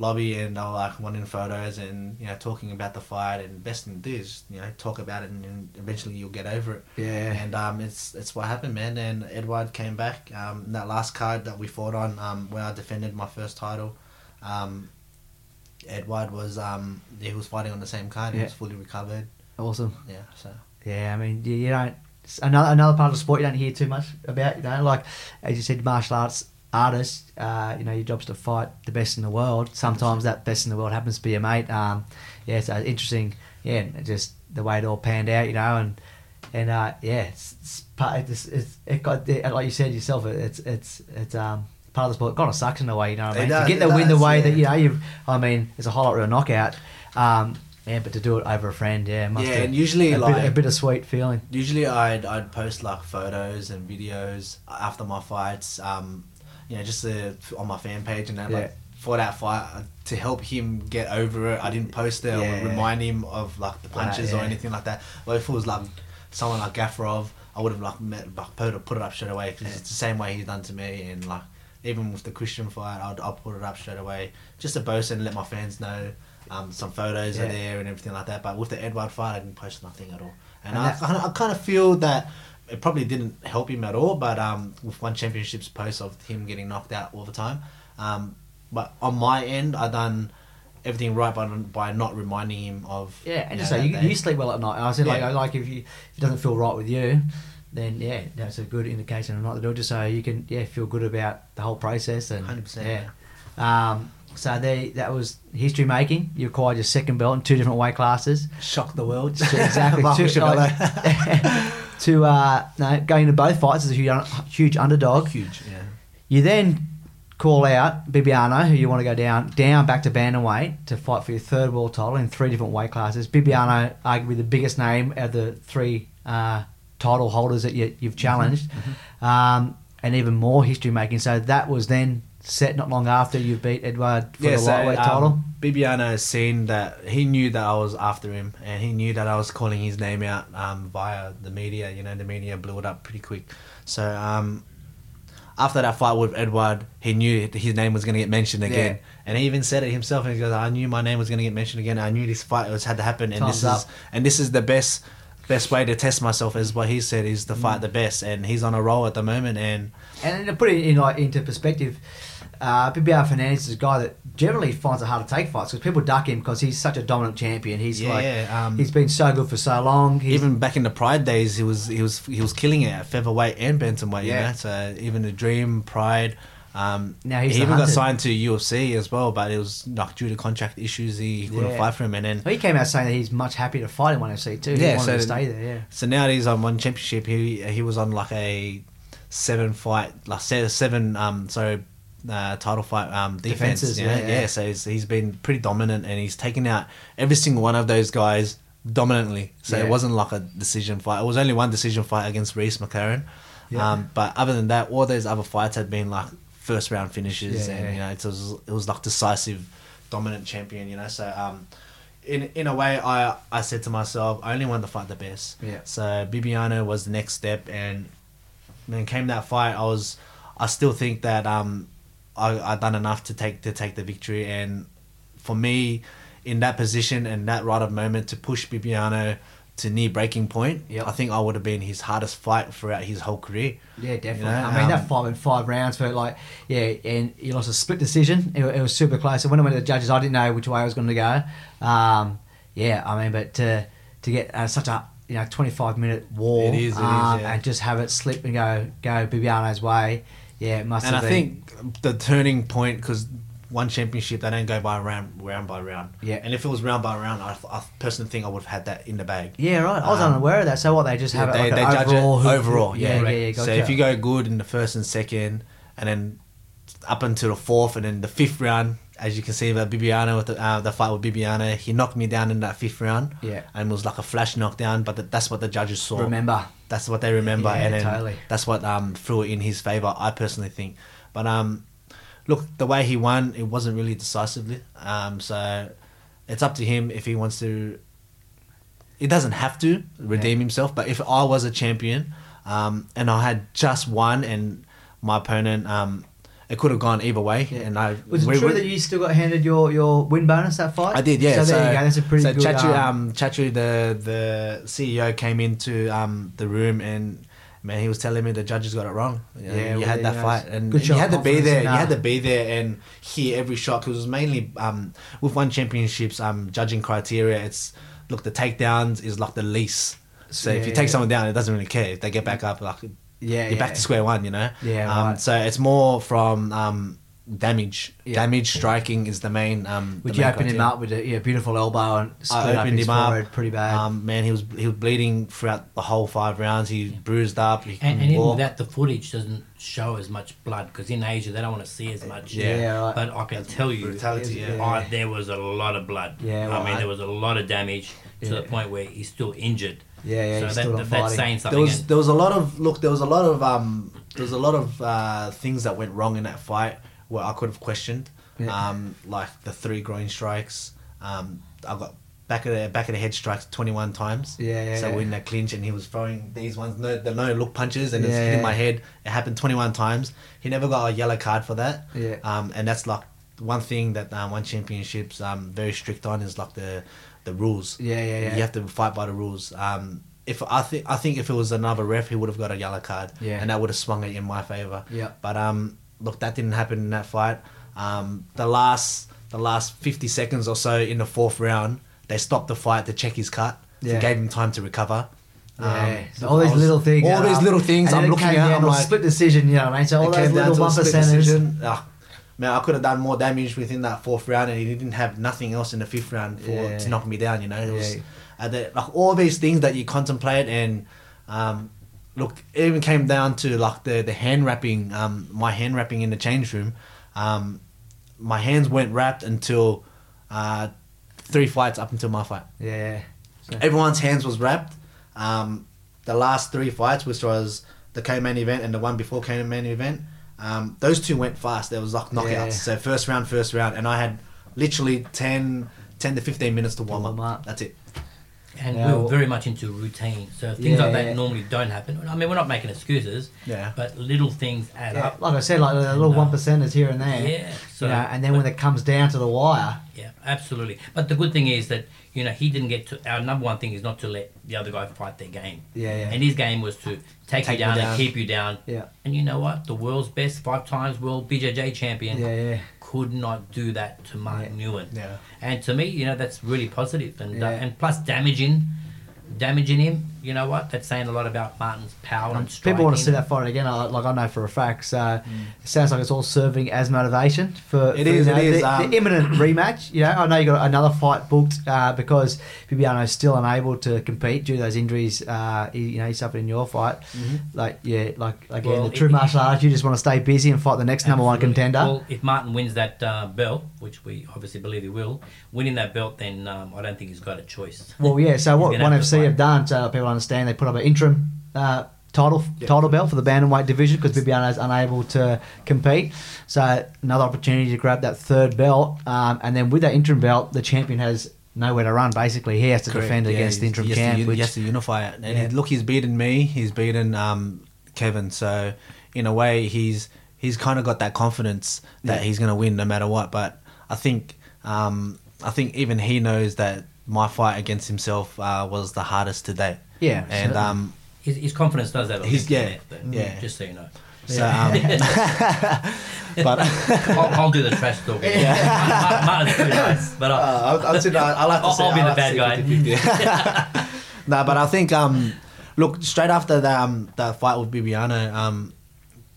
lobby and they were like wanting photos and you know talking about the fight and best thing to do is you know talk about it and, and eventually you'll get over it. Yeah. And um, it's it's what happened, man. And Eduard came back. Um, that last card that we fought on, um, where I defended my first title, um, Eduard was um, he was fighting on the same card. Yeah. He was fully recovered. Awesome. Yeah. So. Yeah, I mean, you, you don't. Another another part of the sport you don't hear too much about. You know, like as you said, martial arts artists. Uh, you know, your job's to fight the best in the world. Sometimes that best in the world happens to be your mate. Um, yeah, so interesting. Yeah, just the way it all panned out. You know, and and uh, yeah, it's, it's part. It's, it's it got like you said yourself. It's it's it's um. Part of the sport, it kind of sucks in a way, you know what I mean? does, to get the win the way that you know you've. I mean, it's a highlight reel knockout. Um, yeah, but to do it over a friend, yeah, must Yeah, and usually, a, like- bit, a bittersweet feeling. Usually, I'd I'd post like photos and videos after my fights, um, you know, just uh, on my fan page and that. Yeah. Like for that fight uh, to help him get over it, I didn't post it Yeah. or remind him of like the punches or yeah. anything like that. But if it was like someone like Gafurov, I would have like met, like put it, put it up straight away because it's the same way he's done to me and like. Even with the Christian fight, I'd, I'll put it up straight away just to boast and let my fans know um, some photos Yeah. are there and everything like that. But with the Eduard fight, I didn't post nothing at all. And, And I, of, I kind of feel that it probably didn't help him at all. But um, with one championships post of him getting knocked out all the time, um, but on my end, I done everything right by by not reminding him of Yeah, and you just know, say you, you sleep well at night. And I said like Yeah. like if you if it doesn't feel right with you, then yeah, that's a good indication of not to do it. Just so you can yeah feel good about the whole process and 100%, yeah. Um, so they that was history making. You acquired your second belt in two different weight classes. Shocked the world. exactly. Chabello. like, to uh, no, going to both fights as a huge, huge underdog. huge. Yeah. You then call out Bibiano, who you want to go down down back to bantamweight to fight for your third world title in three different weight classes. Bibiano, arguably the biggest name of the three uh, title holders that you, you've challenged, Um, and even more history making. So that was then set not long after you beat Eduard for the lightweight um, title. Bibiano has seen that he knew that I was after him, and he knew that I was calling his name out um, via the media. You know, the media blew it up pretty quick. So um, after that fight with Eduard, he knew his name was going to get mentioned again, Yeah. and he even said it himself. And he goes, "I knew my name was going to get mentioned again. I knew this fight was had to happen, and Thumbs this up. is and this is the best." Best way to test myself is what he said is to Mm. fight the best, and he's on a roll at the moment. And And to put it in like into perspective, uh, Bibiano Fernandes is a guy that generally finds it hard to take fights because people duck him because he's such a dominant champion. He's Yeah, like yeah, um, he's been so good for so long. He's, even back in the Pride days, he was he was he was killing it at featherweight and bantamweight. Yeah. You know? So even the Dream, Pride. Um, Now he's he even got signed to UFC as well, but it was like due to contract issues, he, he couldn't Yeah. fight for him. And then he came out saying that he's much happy to fight in one FC too. He Yeah, wanted so to stay there. Yeah. so now that he's on one championship, he he was on like a seven fight, like seven um sorry. Uh, title fight um, defense, Defenses, know? yeah, yeah. yeah. So he's, he's been pretty dominant, and he's taken out every single one of those guys dominantly. So Yeah. it wasn't like a decision fight. It was only one decision fight against Reece McLaren. Yeah. Um, but other than that, all those other fights had been like first round finishes, Yeah, and yeah. you know it was it was like decisive, dominant champion. You know, so um, in in a way, I I said to myself, I only want to fight the best. Yeah. So Bibiano was the next step, and when came that fight, I was I still think that um, I I done enough to take to take the victory, and for me, in that position and that right of moment to push Bibiano to near breaking point, Yep. I think I would have been his hardest fight throughout his whole career. Yeah, definitely. You know, I mean, that um, fight went five rounds for like, yeah, and he lost a split decision. It, it was super close. And when I went to the judges, I didn't know which way I was going to go. Um, yeah, I mean, but to to get uh, such a you know twenty five minute war, It is, it is, um, yeah. and just have it slip and go go Bibiano's way. Yeah, it must And I been. think the turning point because one championship they don't go by round round by round. Yeah. And if it was round by round, I, I personally think I would have had that in the bag. Yeah, right. I was Um, unaware of that. So what? They just have Yeah, it like an overall, it who- overall. yeah, Yeah, yeah, right. yeah. So gotcha. if you go good in the first and second, and then up until the fourth, and then the fifth round, as you can see, about Bibiano with the, uh, the fight with Bibiano, he knocked me down in that fifth round. Yeah. and it was like a flash knockdown. But th- that's what the judges saw. remember, That's what they remember, Yeah, and totally. that's what um, threw it in his favor. I personally think, but um, look, the way he won, it wasn't really decisively. Um, so it's up to him if he wants to. He doesn't have to redeem Yeah. himself, but if I was a champion, um, and I had just won, and my opponent, um, it could have gone either way. Yeah. And I Was it true we- that you still got handed your, your win bonus that fight? I did, yeah. So, there you go. That's a pretty so good. Chatri, um, um, Chatri, the the CEO came into um, the room and man, he was telling me the judges got it wrong. You, know, Yeah, you had that go. fight, and Good you had to be there. You had to be there and hear every shot because it was mainly um, with one championships um, judging criteria. It's look the takedowns is like the least. So if you take yeah. someone down, it doesn't really care if they get back up. Like yeah, you're back to square one, you know. Yeah, Um, right. So it's more from um, damage. Yeah. Damage striking is the main. Um, Would the you main open him up with a yeah, beautiful elbow and split I up opened his him up. pretty bad? Um, man, he was he was bleeding throughout the whole five rounds. He bruised up. He And, and even that, the footage doesn't show as much blood because in Asia they don't want to see as much. Yeah. Yeah, right. But I can tell you, brutality, yeah. I- there was a lot of blood. Yeah, I mean, I- there was a lot of damage to the point where he's still injured. Yeah, yeah, So he's that, still not that- that's fighting. saying something. there was and- there was a lot of look. There was a lot of um. There was a lot of uh, things that went wrong in that fight where I could have questioned. Yeah. Um, like the three groin strikes. Um, I got back of the back of the head strikes twenty one times. Yeah, yeah, So yeah. we're in that clinch, and he was throwing these ones, no, the no look punches, and it's hitting yeah. my head. It happened twenty one times. He never got a yellow card for that. Yeah. Um, and that's like one thing that um, one championships um very strict on is like the the rules. Yeah, yeah, yeah. You have to fight by the rules. Um, if I think I think if it was another ref, he would have got a yellow card. Yeah. And that would have swung it in my favor. Yeah. But um, look, that didn't happen in that fight. Um, the last the last fifty seconds or so in the fourth round, they stopped the fight to check his cut. Yeah. So gave him time to recover. Yeah, Um, so all these was- little things. All these little things I'm looking at. I'm like, split decision. You know what I mean? So all those little to a one man, I could have done more damage within that fourth round, and he didn't have nothing else in the fifth round for Yeah. to knock me down. You know, it was Yeah. uh, the, like all these things that you contemplate, and um, look, it even came down to like the the hand wrapping. Um, my hand wrapping in the change room. Um, my hands weren't wrapped until uh, three fights up until my fight. Yeah. So- Everyone's hands was wrapped. Um, the last three fights, which was the K main event and the one before K main event, um, those two went fast. There was like knockouts. Yeah. So first round, first round, and I had literally 10, 10 to fifteen minutes to warm, warm up. up. That's it. And Yeah, we're well- very much into routine. So things like Yeah. that normally don't happen. I mean, we're not making excuses. Yeah. But little things add Yeah, up. like I said, like a little uh, one percenters here and there. Yeah. So, you know, and then when it comes down to the wire, Yeah, absolutely. But the good thing is that you know he didn't get to. Our number one thing is not to let the other guy fight their game. Yeah, yeah. And his game was to take, Take you you down, down. and keep you down. Yeah. And you know what? The world's best five times world BJJ champion yeah, yeah, could not do that to Martin Nguyen. Yeah. And to me, you know, that's really positive. And uh, and plus damaging, damaging him. You know what? That's saying a lot about Martin's power Um, and striking. people want to see that fight again. I- Like I know for a fact. So it sounds like it's all serving as motivation for. It for, is, you know, it is, the, um, the imminent rematch. You know, I know you got another fight booked uh, because Bibiano's still unable to compete due to those injuries. Uh, he, you know, he suffered in your fight. Like yeah, like again, Well, the true it- martial arts. You just want to stay busy and fight the next number one contender. Well, if Martin wins that uh, belt, which we obviously believe he will, winning that belt, then um, I don't think he's got a choice. Well, yeah. So what One FC have done, so people understand, they put up an interim uh, title title belt for the bantamweight division because Bibiano is unable to compete. So another opportunity to grab that third belt, um, and then with that interim belt, the champion has nowhere to run. Basically, he has to Correct. defend Yeah, against the interim he has to champ. which, he has to unify it. And Yeah. look, he's beaten me. He's beaten um, Kevin. So in a way, he's he's kind of got that confidence that he's going to win no matter what. But I think um, I think even he knows that my fight against himself uh, was the hardest to date. Yeah, and um, His, his confidence does have a in yeah, though, yeah. Just so you know. so um, but. I'll, I'll do the trash talking. Yeah. Martin's pretty nice, but I, Uh, I'll, I'll. I'll have to I'll- say, I'll be the bad guy. 50-50. no, but I think um, look straight after the um, the fight with Bibiano, um,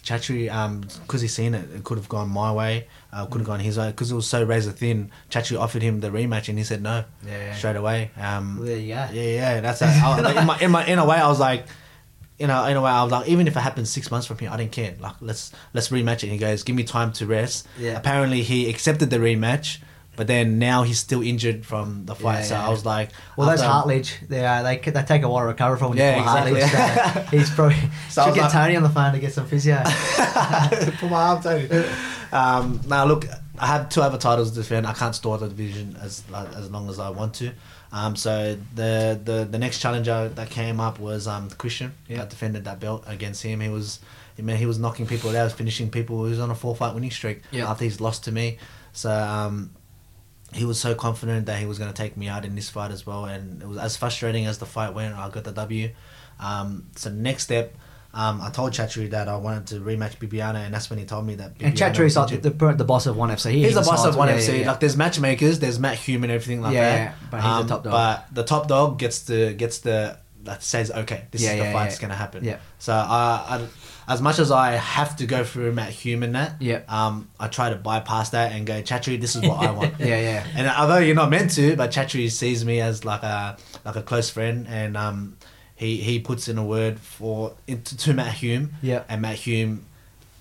Chatri, um, because he's seen it, it could have gone my way, uh, could have gone his way, because it was so razor thin. Chatri offered him the rematch, and he said no, Yeah. straight away. Um, Well, there you go. yeah, yeah, that's a, I, in my in my in a way, I was like. You know, in a way, I was like, even if it happens six months from here, I didn't care. Like, let's let's rematch it. He goes, give me time to rest. Yeah. Apparently, he accepted the rematch, but then now he's still injured from the fight. Yeah, so yeah. I was like, Well, those after- cartilage, they uh, they they take a while to recover from. when you Yeah, exactly. so he's probably So I should get like- Tony on the phone to get some physio. Put my arm Tony. Um, now look, I have two other titles to defend. I can't store the division as as long as I want to. Um, so the, the the next challenger that came up was um, Christian. Yeah. I defended that belt against him. He was I mean, he was knocking people out, finishing people. He was on a four fight winning streak Yeah. after he's lost to me. So um, he was so confident that he was going to take me out in this fight as well. And it was as frustrating as the fight went. I got the W. Um, so next step, um, I told Chatri that I wanted to rematch Bibiano, and that's when he told me that. And Bibiano Chatri's was like the, the, the boss of One FC. He He's the boss of one yeah, FC. yeah, yeah. Like there's matchmakers, there's Matt Hume and everything like that. yeah, but he's the Um, top dog. But the top dog gets the gets the that says okay, this is the fight that's gonna happen. Yeah. So I, I, as much as I have to go through Matt Hume and that, Yeah. um, I try to bypass that and go Chatri, this is what I want. Yeah, yeah. And although you're not meant to, but Chatri sees me as like a like a close friend, and um, he he puts in a word for into to Matt Hume, Yeah. and Matt Hume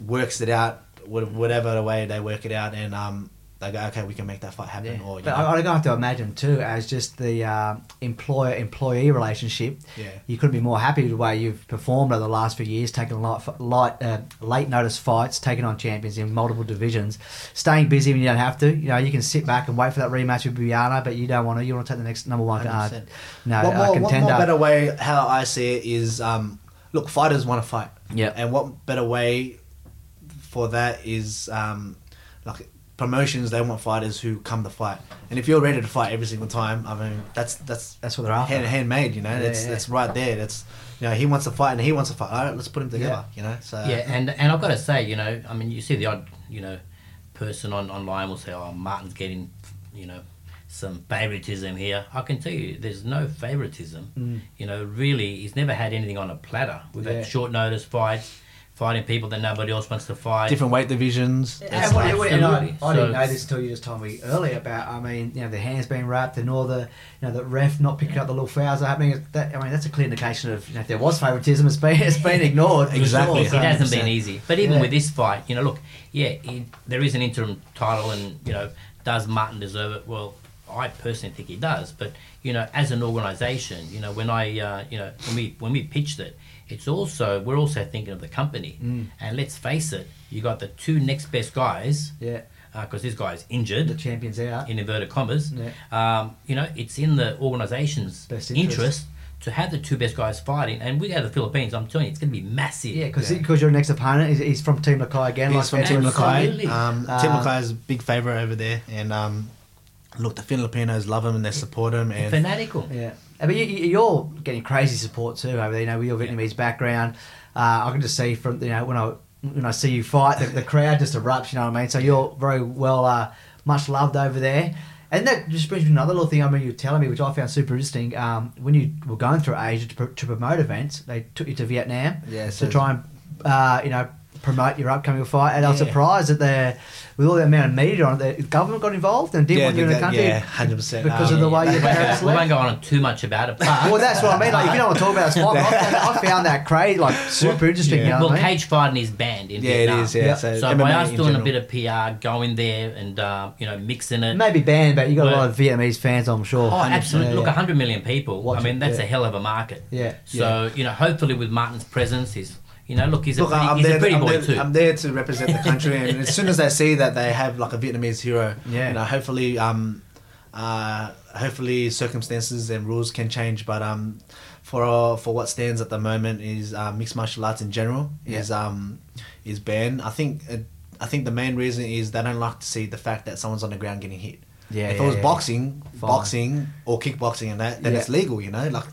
works it out, whatever the way they work it out, and um, they go, okay, we can make that fight happen. Yeah. Or you But know, I, I have to imagine too, as just the uh, employer employee relationship. Yeah. You couldn't be more happy with the way you've performed over the last few years, taking light, light uh, late notice fights, taking on champions in multiple divisions, staying busy when you don't have to. You know, you can sit back and wait for that rematch with Bibiano, but you don't want to. You want to take the next number one uh, no, what, uh, more, what more better way how I see it is um, look fighters want to fight Yeah. and what better way for that is um, like promotions they want fighters who come to fight and if you're ready to fight every single time I mean that's that's That's what they're after. hand, handmade you know Yeah, that's yeah. that's right there that's you know he wants to fight and he wants to fight all right let's put him together you know so yeah, and and I've got to say, you know, I mean, you see the odd, you know, person on online will say, "Oh, Martin's getting, you know, some favoritism here." I can tell you, there's no favoritism. Mm. You know, really, he's never had anything on a platter. We've Yeah. had short notice fights, fighting people that nobody else wants to fight. different weight divisions And That's what- what- and I, absolutely. I didn't So- know this until you just told me earlier about. I mean, you know, the hands being wrapped and all the, you know, the ref not picking up the little fouls are happening. That, I mean, that's a clear indication of you know, if there was favouritism, it's been it's been ignored. for Exactly. sure. It hasn't been easy. But even Yeah. with this fight, you know, look, yeah, it, there is an interim title, and you know, does Martin deserve it? Well, I personally think he does. But you know, as an organisation, you know, when I, uh, you know, when we when we pitched it, it's also we're also thinking of the company. Mm. And let's face it, you got the two next best guys Yeah, because this guy's injured the champions out. in inverted commas. Yeah. Um, you know, it's in the organisation's Best interest. interest. to have the two best guys fighting, and we go to the Philippines. I'm telling you, it's going to be massive. Yeah, because Yeah. your next opponent is he's from Team Lakay again. He's like from Fats Tim Absolutely. Lakay. Um, Uh, Team Lakay is a big favourite over there, and um, look, the Filipinos love him and they support him. And fanatical. Yeah, Uh, but you, you're getting crazy support too over there. You know, with your Vietnamese background, uh, I can just see from you know when I when I see you fight, the, the crowd just erupts. You know what I mean? So you're very well, uh, much loved over there. And that just brings me to another little thing. I mean, you were telling me, which I found super interesting. Um, when you were going through Asia to, pr- to promote events, they took you to Vietnam Yeah, to try and uh, you know promote your upcoming fight. And I was surprised that the with all the amount of media on it, the government got involved and didn't Yeah, want you in the the country yeah, 100%. because of Um, the way we your won't, parents go, we won't go on too much about it. But Well, that's what I mean. Like, if you don't want to talk about sport, I found, I found that crazy, like super interesting. yeah. You know well, I mean? cage fighting is banned in yeah, it Vietnam. is. Yeah, Yeah. so, So by us in doing a bit of PR, going there and uh, you know mixing it. Maybe banned, but you got a lot of Vietnamese fans, I'm sure. Oh, absolutely! Yeah, Look, yeah. 100 million people. Watch I mean, that's yeah. a hell of a market. Yeah, So you know, hopefully with Martin's presence, he's you know, look, he's a Look, pretty, I'm he's there. a pretty I'm, boy there too. I'm there to represent the country, and as soon as they see that they have like a Vietnamese hero, Yeah. you know, hopefully, um, uh, hopefully circumstances and rules can change. But um, for uh, for what stands at the moment is uh, mixed martial arts in general Yeah. is um is banned. I think it, I think the main reason is they don't like to see the fact that someone's on the ground getting hit. Yeah, if yeah, it was yeah. boxing, boxing or kickboxing and that, then it's legal. You know, like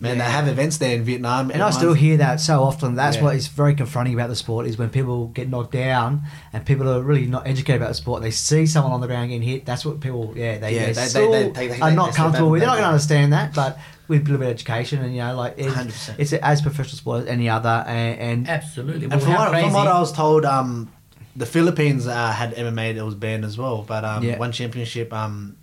man, Yeah. they have events there in Vietnam, And I still hear that so often. That's Yeah. what is very confronting about the sport is when people get knocked down and people are really not educated about the sport. They see someone on the ground getting hit. That's what people, yeah, they, Yeah, they, they- they- still they- they- they- are they not step comfortable back with. They're not going to understand that, but with a little bit of education and you know, like it's, 100%. it's as professional sport as any other. And, and Absolutely. Well, And from what, from what I was told, um, the Philippines uh, had MMA that was banned as well. But um, Yeah. one championship, um,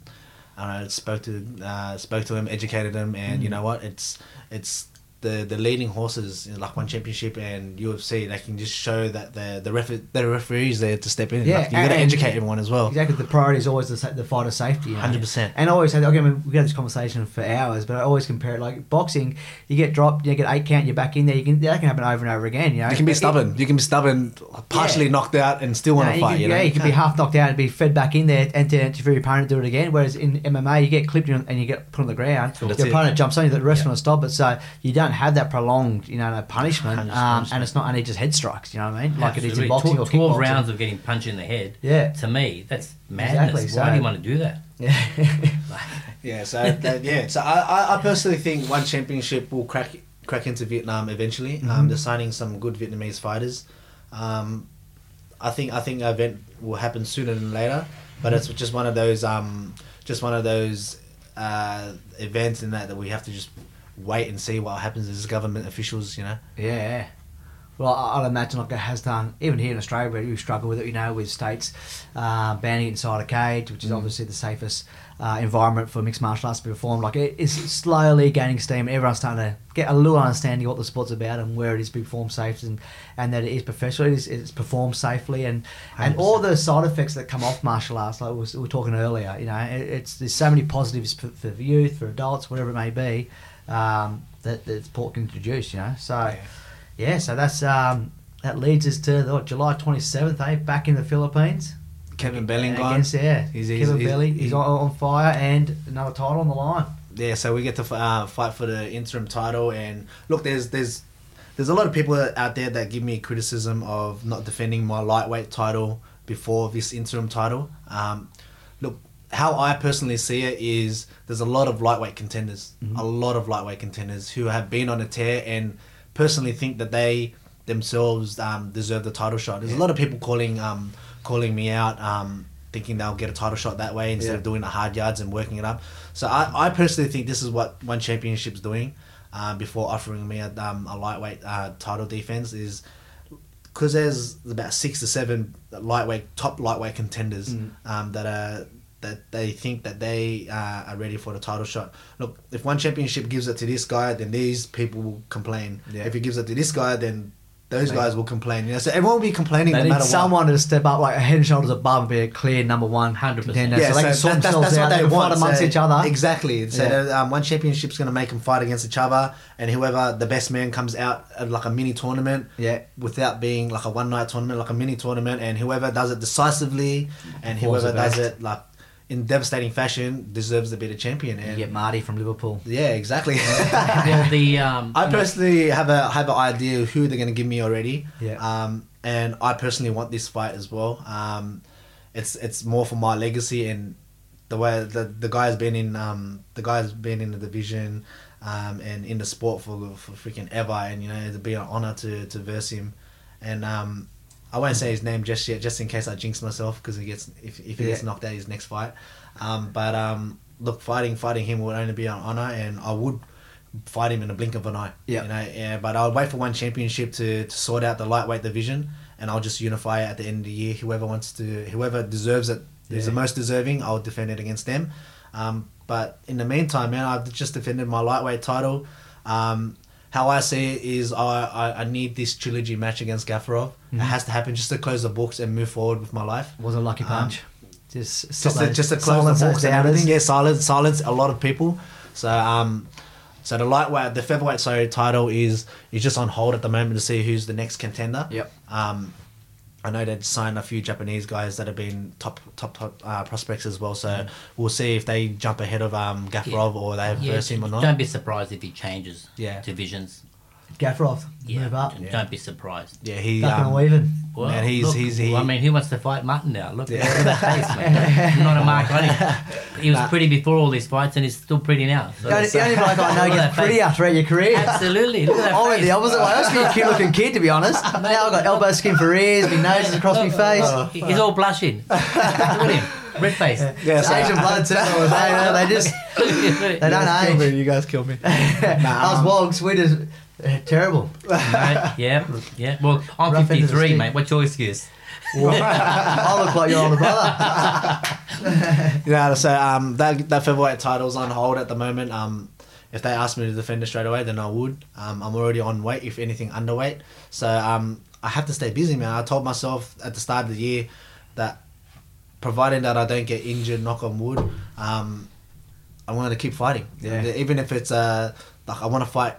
I know, spoke to uh, spoke to him, educated him, and Mm. you know what? It's it's the the leading horses in like one championship and UFC. They can just show that the the ref the referees there to step in. Yeah, like, you got to educate everyone as well. Exactly. The priority is always the, sa- the fighter's safety. You know? 100%. And I always say, okay, I mean, we had this conversation for hours, but I always compare it like boxing. You get dropped, you get eight count, you're back in there. You can that can happen over and over again. You know, You can be It- stubborn. You can be stubborn, partially Yeah. knocked out, and still want to you fight. can, you know, yeah, you can be half knocked out and be fed back in there, and to, for your opponent to do it again. Whereas in MMA, you get clipped and you get put on the ground. That's your it. opponent jumps on you, the rest want to stop it. So you don't have that prolonged, you know, no punishment, Punish- um, and it's not only just head strikes. You know what I mean? Like it is in Absolutely. boxing or Tw- Twelve rounds of getting punched in the head. Yeah. To me, that's madness. Exactly, Why so- do you want to do that? Yeah. Yeah, so that, yeah, so I, I, I personally think one championship will crack crack into Vietnam eventually. Um, they're signing some good Vietnamese fighters. Um, I think I think an event will happen sooner than later, but it's just one of those um, just one of those uh, events in that that we have to just wait and see what happens as government officials, you know. Yeah. Well, I- I'd imagine like it has done, even here in Australia, where you struggle with it, you know, with states uh, banning it inside a cage, which is Mm. obviously the safest uh, environment for mixed martial arts to be performed. Like it is slowly gaining steam. Everyone's starting to get a little understanding of what the sport's about and where it is to be performed safe and, and that it is professional. It is it's performed safely and, and all the side effects that come off martial arts, like we was- we were talking earlier, you know, it, it's there's so many positives for, for youth, for adults, whatever it may be, um, that, that sport can introduce, you know. So. Yeah, so that's um, that leads us to what, July twenty seventh, eh? Back in the Philippines. Kevin Belingon. Against, yeah, He's- he's- Kevin he's- Belly. He's, he- on, on fire and another title on the line. yeah, so we get to uh, fight for the interim title. And look, there's there's there's a lot of people out there that give me criticism of not defending my lightweight title before this interim title. Um, how I personally see it is there's a lot of lightweight contenders, a lot of lightweight contenders who have been on a tear and personally think that they themselves um, deserve the title shot. There's a lot of people calling um, calling me out. Um, thinking they'll get a title shot that way instead Yeah. of doing the hard yards and working it up. So I, I personally think this is what one championship's doing uh, before offering me a, um, a lightweight uh, title defense is because there's about six to seven lightweight top lightweight contenders Mm. um, that are that they think that they uh, are ready for the title shot. Look, if one championship gives it to this guy, then these people will complain. Yeah. If he gives it to this guy, then those They- guys will complain. You know, so everyone will be complaining They no need matter what. to step up like a head and shoulders above and be a clear number 100%. contender. Yeah, so they can so sort that- that's, themselves that's out. what They they can fight want amongst so- each other. Exactly. So Yeah. um, one championship's going to make them fight against each other, and whoever the best man comes out at like a mini tournament, Yeah. without being like a one night tournament, like a mini tournament, and whoever does it decisively, and whoever does it like in devastating fashion deserves to be the champion. You get Marty from Liverpool. yeah, exactly. well, the um, I personally have a have an idea of who they're going to give me already. Yeah. Um, and I personally want this fight as well. Um, it's it's more for my legacy and the way the the guy's been in um the guy's been in the division, um, and in the sport for for freaking ever. And you know it'd be an honor to to verse him, and um. I won't say his name just yet, just in case I jinx myself, because he gets if, if he gets knocked out his next fight. Um, but um, look, fighting fighting him would only be an honor, and I would fight him in a blink of an eye. Yeah. You know, yeah, but I'll wait for one championship to, to sort out the lightweight division and I'll just unify it at the end of the year. Whoever wants to whoever deserves it is the most deserving, I'll defend it against them. Um, but in the meantime, man, I've just defended my lightweight title. Um, how I see it is I, I, I need this trilogy match against Gafurov. It has to happen just to close the books and move forward with my life. Was a lucky Um, punch. just just to, just to close the books and everything. Yeah, silence, silence a lot of people. So um, so the lightweight, the featherweight sorry title is is just on hold at the moment to see who's the next contender. Yep. Um, I know they've signed a few Japanese guys that have been top top top uh, prospects as well. So we'll see if they jump ahead of um, Gafurov or they yeah, verse him or not. Don't be surprised if he changes Yeah. divisions. Gafurov, Yeah, move up. don't- don't be surprised. yeah, he. Ducking Um, and weaving. Well, Man, he's- look, he's- he- I mean, who wants to fight Martin now? Look, look at that face, man. Not a mark on him. He was pretty before all these fights, and he's still pretty now. So, The only, the only bloke I know Look at gets that face. prettier throughout your career. Absolutely. Look at that I went face. the opposite way. I was a cute looking kid, to be honest. Now I've got elbow skin for ears, my nose is across my face. He's all blushing. Look at him. Red face. Yeah, It's so- Asian blood too. They, they just they they don't age. You guys killed me. Us wogs, we just uh, terrible. yeah, yeah. Well, I'm Rough end of the 53, mate. What's your excuse? I look like your older brother. you know Yeah, so um, that that featherweight title's on hold at the moment. Um, if they asked me to defend it straight away, then I would. Um, I'm already on weight, if anything, underweight. So um, I have to stay busy, man. I told myself at the start of the year that, providing that I don't get injured, knock on wood, um, I wanted to keep fighting. Yeah. Even if it's uh, like I want to fight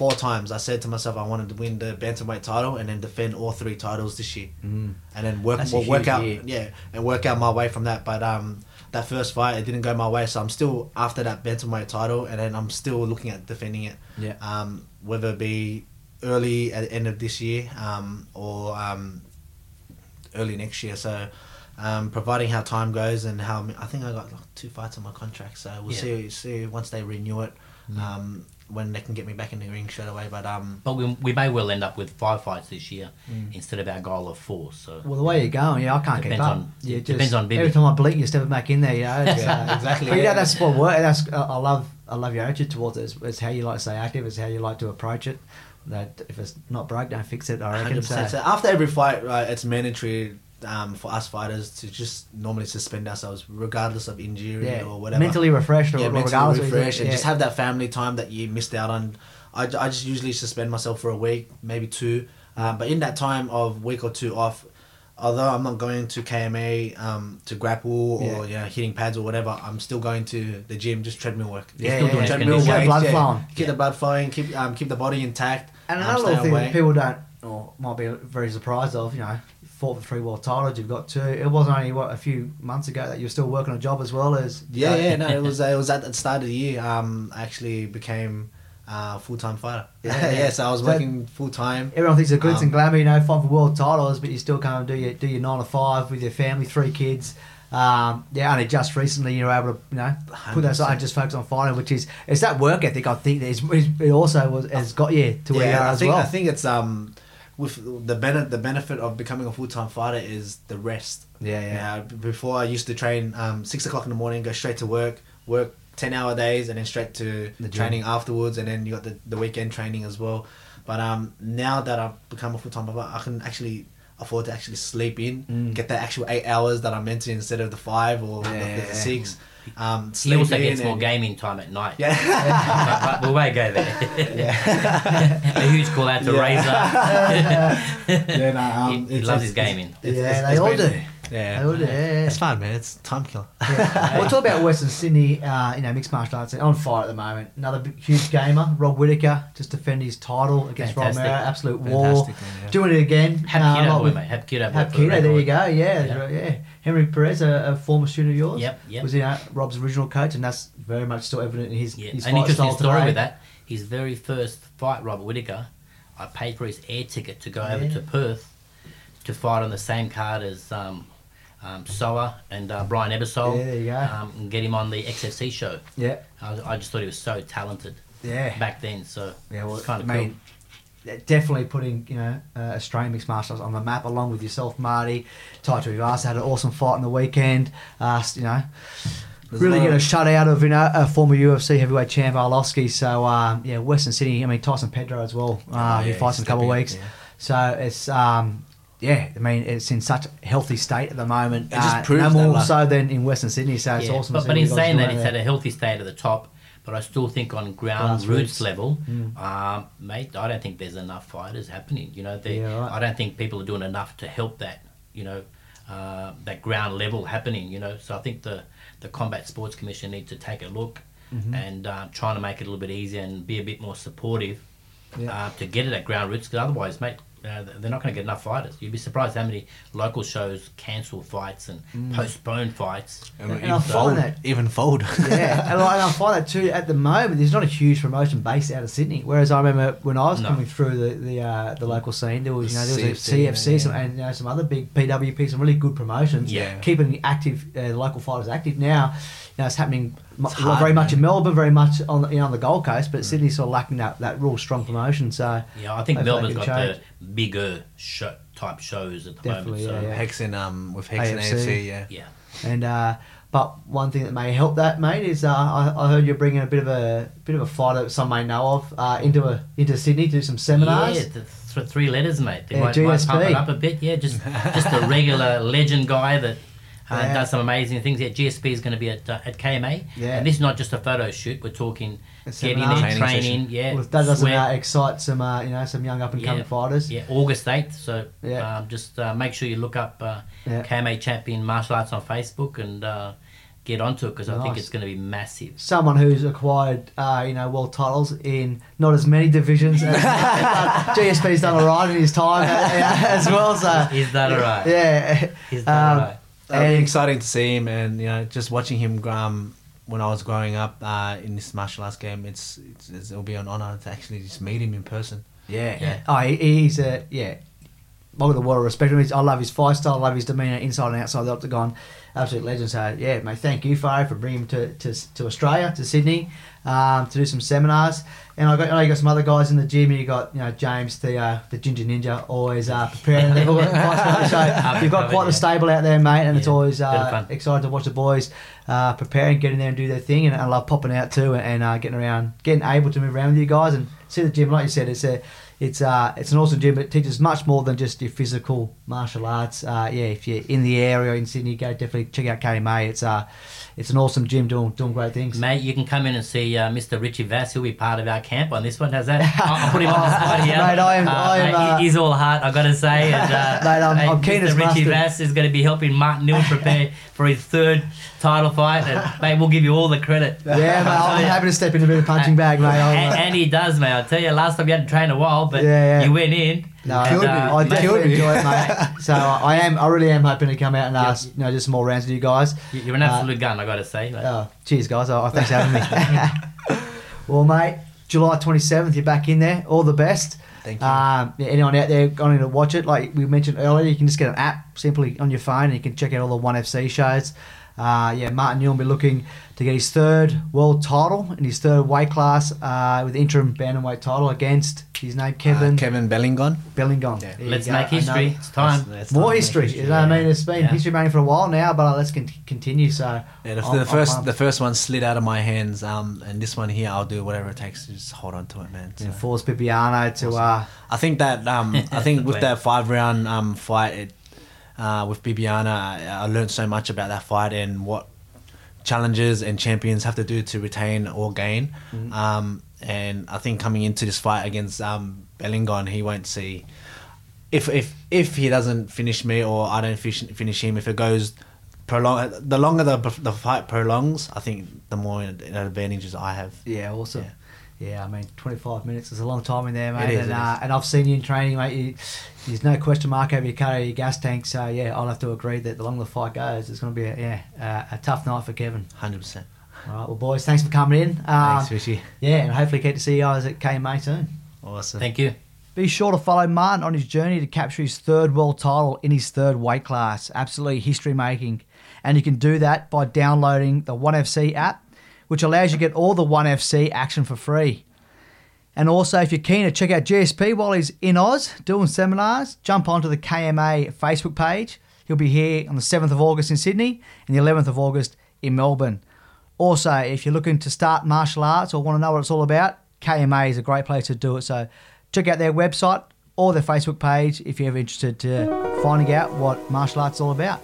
four times. I said to myself I wanted to win the bantamweight title and then defend all three titles this year, Mm. and then work a work out year. yeah, and work out my way from that. But um, that first fight it didn't go my way, so I'm still after that bantamweight title, and then I'm still looking at defending it. Yeah. Um, whether it be early at the end of this year, um, or um, early next year. So. Um, providing how time goes and how I think I got like two fights on my contract, so we'll Yeah. see see once they renew it, um, when they can get me back in the ring straight away. But um, But we, we may well end up with five fights this year Mm. instead of our goal of four. So Well, the way you're going, yeah, I can't keep Depends up. on- yeah, it depends on Bibi. Every time I blink, you're stepping back in there. You know, Yeah, uh, exactly, But you yeah. know, that's what work. That's uh, I love. I love your attitude towards it. It's, it's how you like to stay active. It's how you like to approach it. That if it's not broke, don't fix it. I reckon. 100%. So, So after every fight, right, it's mandatory um, for us fighters to just normally suspend ourselves, regardless of injury yeah, or whatever. mentally refreshed or yeah, mentally refreshed, and just have that family time that you missed out on. I, I just usually suspend myself for a week, maybe two. Um, but in that time of week or two off, although I'm not going to KMA um, to grapple or Yeah. you know hitting pads or whatever, I'm still going to the gym, just treadmill work. Yeah, yeah, yeah. treadmill conditioning. weights, blood yeah. flowing. Keep the blood flowing, keep um, keep the body intact. And um, another little thing away. that people don't, or might be very surprised of, you know, fought for three world titles. You've got two. It wasn't only what a few months ago that you were still working a job as well as. Yeah, yeah, no, it was it was at the start of the year. Um, I actually became uh, full time fighter. Yeah. Yeah, so I was So- working full time. Everyone thinks it's glitz and Um, glamour, you know, fight for world titles, but you still come and do your do your nine to five with your family, three kids. Um, yeah, only just recently you're able to, you know, put that aside and just focus on fighting, which is it's that work ethic. I think that is, it also was, has got you to where you are I as think well. I think it's um with the benefit the benefit of becoming a full time fighter is the rest. Yeah, yeah. Yeah, before I used to train um, six o'clock in the morning, go straight to work, work ten hour days, and then straight to The training afterwards, and then you got the, the weekend training as well. But um, now that I've become a full time fighter, I can actually afford to actually sleep in, Mm. get the actual eight hours that I'm meant to instead of the five or the- Yeah. the, six. Um, he also in gets more and- gaming time at night. Yeah. but, but we won't go there. Yeah. a huge call out to Razor. yeah, no, um, he, he loves his gaming. it's- Yeah, it's- they it's all been- do. Yeah, They all do, yeah, yeah. It's fun, man. It's time killer. Yeah. we'll talk about Western Sydney, uh, you know, mixed martial arts on fire at the moment. Another big, huge gamer, Rob Whittaker, just defended his title against Rob Fantastic. Mera. Absolute war. Man, yeah. Doing it again. Have uh, keto like boy, with- mate. Have keto boy. Have for the keto, there you go. Yeah, Yeah. yeah. Henry Perez, a, a former student of yours. Yep, yep. Was know, Rob's original coach, and that's very much still evident in his, Yeah, his fight style story with that. His very first fight, Robert Whittaker, I paid for his air ticket to go over to Perth to fight on the same card as um, um, Soa and uh, Brian Ebersole. Yeah, there you go. Um, and get him on the XFC show. Yeah, I, I just thought he was so talented yeah. back then. So Yeah, well, it's kind of mean, definitely putting you know uh, Australian mixed martial arts on the map, along with yourself, Marty. Tai Tuivasa had an awesome fight on the weekend. Uh, you know, There's really a lot get a of- shutout of you know a former UFC heavyweight champ Arlovsky. So um, yeah, Western City. I mean Tyson Pedro as well. Uh, Oh, he fights in a couple of weeks. yeah. So it's um, yeah, I mean it's in such a healthy state at the moment. It just uh, proves no that, more like- so than in Western Sydney. So it's yeah. awesome. to But, see but in you guys saying that, it's there. at a healthy state at the top. But I still think on ground roots level, Mm. um, mate, I don't think there's enough fighters happening. You know, Yeah, right. I don't think people are doing enough to help that. You know, uh, that ground level happening. You know, so I think the the Combat Sports Commission need to take a look Mm-hmm. and uh, trying to make it a little bit easier and be a bit more supportive Yeah. uh, to get it at ground roots. Because otherwise, mate, uh, they're not going to get enough fighters. You'd be surprised how many local shows cancel fights and Mm. postpone fights. And And even I find fold, that- even fold. yeah, and, like, and I find that too. At the moment, there's not a huge promotion based out of Sydney. Whereas I remember when I was No. coming through the the, uh, the local scene, there was you know there was CFC, a CFC yeah, some, and you know, some other big PWP, some really good promotions. Yeah. keeping the active uh, local fighters active now. You know, it's happening mu- It's hard, very much man. in Melbourne, very much on the, you know, on the Gold Coast, but Sydney's sort of lacking that, that real strong promotion. So Yeah, I think Melbourne's got can the bigger show, type shows at the Definitely, moment. So, yeah, yeah. Hex and um with Hex and AFC. AFC, yeah. yeah. And uh, but one thing that may help that, mate, is uh, I, I heard you're bringing a bit of a bit of a fighter that some may know of uh, into a into Sydney to do some seminars. Yeah, the th- three letters, mate. They Yeah, might, might pump it up a bit. Yeah, just just a regular legend guy that Yeah. does some amazing things. Yeah, GSP is going to be at uh, at KMA. Yeah. And this is not just a photo shoot. We're talking A getting there, Training training. Yeah, Well, that doesn't uh, excite some uh, you know some young up and coming Yeah. fighters. Yeah, August 8th. So Yeah. um, just uh, make sure you look up uh, Yeah. KMA Champion Martial Arts on Facebook and uh, get onto it because I think it's going to be massive. Someone who's acquired uh, you know world titles in not as many divisions. as, uh, GSP's done alright in his time uh, yeah, as well. So Is that alright? yeah. Is that Um, alright? It'll And- exciting to see him, and you know, just watching him um, when I was growing up uh, in this martial arts game, it's, it's, it's it'll be an honor to actually just meet him in person. Yeah, Yeah. Oh, he, he's a yeah. I've got the world of respect. for him. I love his fight style. I love his demeanour inside and outside the octagon. Absolute legend. So yeah, mate. Thank you, Fari, for bringing him to, to, to Australia, to Sydney, um, to do some seminars. And I got I know you got some other guys in the gym. You got you know James, the uh, the Ginger Ninja, always uh, preparing. They've all got for. You've got quite the stable out there, mate, and it's always uh, exciting to watch the boys uh, preparing, getting there and do their thing. And I love popping out too and uh, getting around, getting able to move around with you guys and see the gym. Like you said, it's a it's uh it's an awesome gym. It teaches much more than just your physical martial arts. Uh, yeah, if you're in the area in Sydney, go definitely check out KMA. It's uh it's an awesome gym doing doing great things. Mate, you can come in and see uh, Mr. Richie Vass. He'll be part of our camp on this one. How's that? I'll, I'll put him on the spot here. Mate, I am- Uh, I am, mate, he's all heart, I've got to say. And, uh, Mate, I'm- I'm keen Mr. as Richie. Vass is going to be helping Martin Nguyen prepare for his third title fight. And, mate, we'll give you all the credit. Yeah, mate, I'll I'm happy to step in a bit of punching bag, mate. And, uh, and he does, mate. I tell you, last time you hadn't trained a while, but Yeah, yeah. you went in. No, Killed I, me. I Mate, definitely killed me. enjoy it, mate. So I am, I really am hoping to come out and ask, you know, just some more rounds with you guys. You- You're an absolute gun, I got to say. mate. Oh, cheers, guys. Oh, thanks for having me. well, mate, July 27th, you're back in there. All the best. Thank you. Um, yeah, anyone out there going to watch it, like we mentioned earlier, you can just get an app simply on your phone and you can check out all the 1FC shows. Uh, yeah, Martin Nguyen will be looking to get his third world title in his third weight class uh, with the interim bantamweight title against his name, Kevin Uh, Kevin Belingon. Belingon. Yeah. Let's go. make history. Another- It's time. That's- that's More time to make history. history, You know what I mean? It's been Yeah. history making for a while now, but uh, let's con- continue. So Yeah, the, I'm- the first pumped. the first one slid out of my hands, um, and this one here, I'll do whatever it takes to just hold on to it, man. So. and force Bibiano to uh, I think that um, I think with Plan. that five round um, fight it, uh, with Bibiano, I, I learned so much about that fight and what challenges and champions have to do to retain or gain. Um, and I think coming into this fight against um, Belingon, he won't see if if if he doesn't finish me or I don't finish finish him. If it goes prolong, the longer the the fight prolongs, I think the more advantages I have. yeah, awesome. Yeah. Yeah. I mean, 25 minutes is a long time in there, mate. is, and, uh, is. and I've seen you in training, mate. You, there's no question mark over your cardio, your gas tank. So yeah, I'll have to agree that the longer the fight goes, it's going to be a, yeah uh, a tough night for Kevin. Hundred percent. All right, well, boys, thanks for coming in. Um, Thanks, Fishy. yeah, and hopefully get to see you guys at KMA soon. Awesome. Thank you. Be sure to follow Martin on his journey to capture his third world title in his third weight class. Absolutely history making. And you can do that by downloading the 1FC app, which allows you to get all the 1FC action for free. And also, if you're keen to check out GSP while he's in Oz doing seminars, jump onto the KMA Facebook page. He'll be here on the 7th of August in Sydney and the 11th of August in Melbourne. Also, if you're looking to start martial arts or want to know what it's all about, KMA is a great place to do it. So check out their website or their Facebook page if you're ever interested to finding out what martial arts is all about.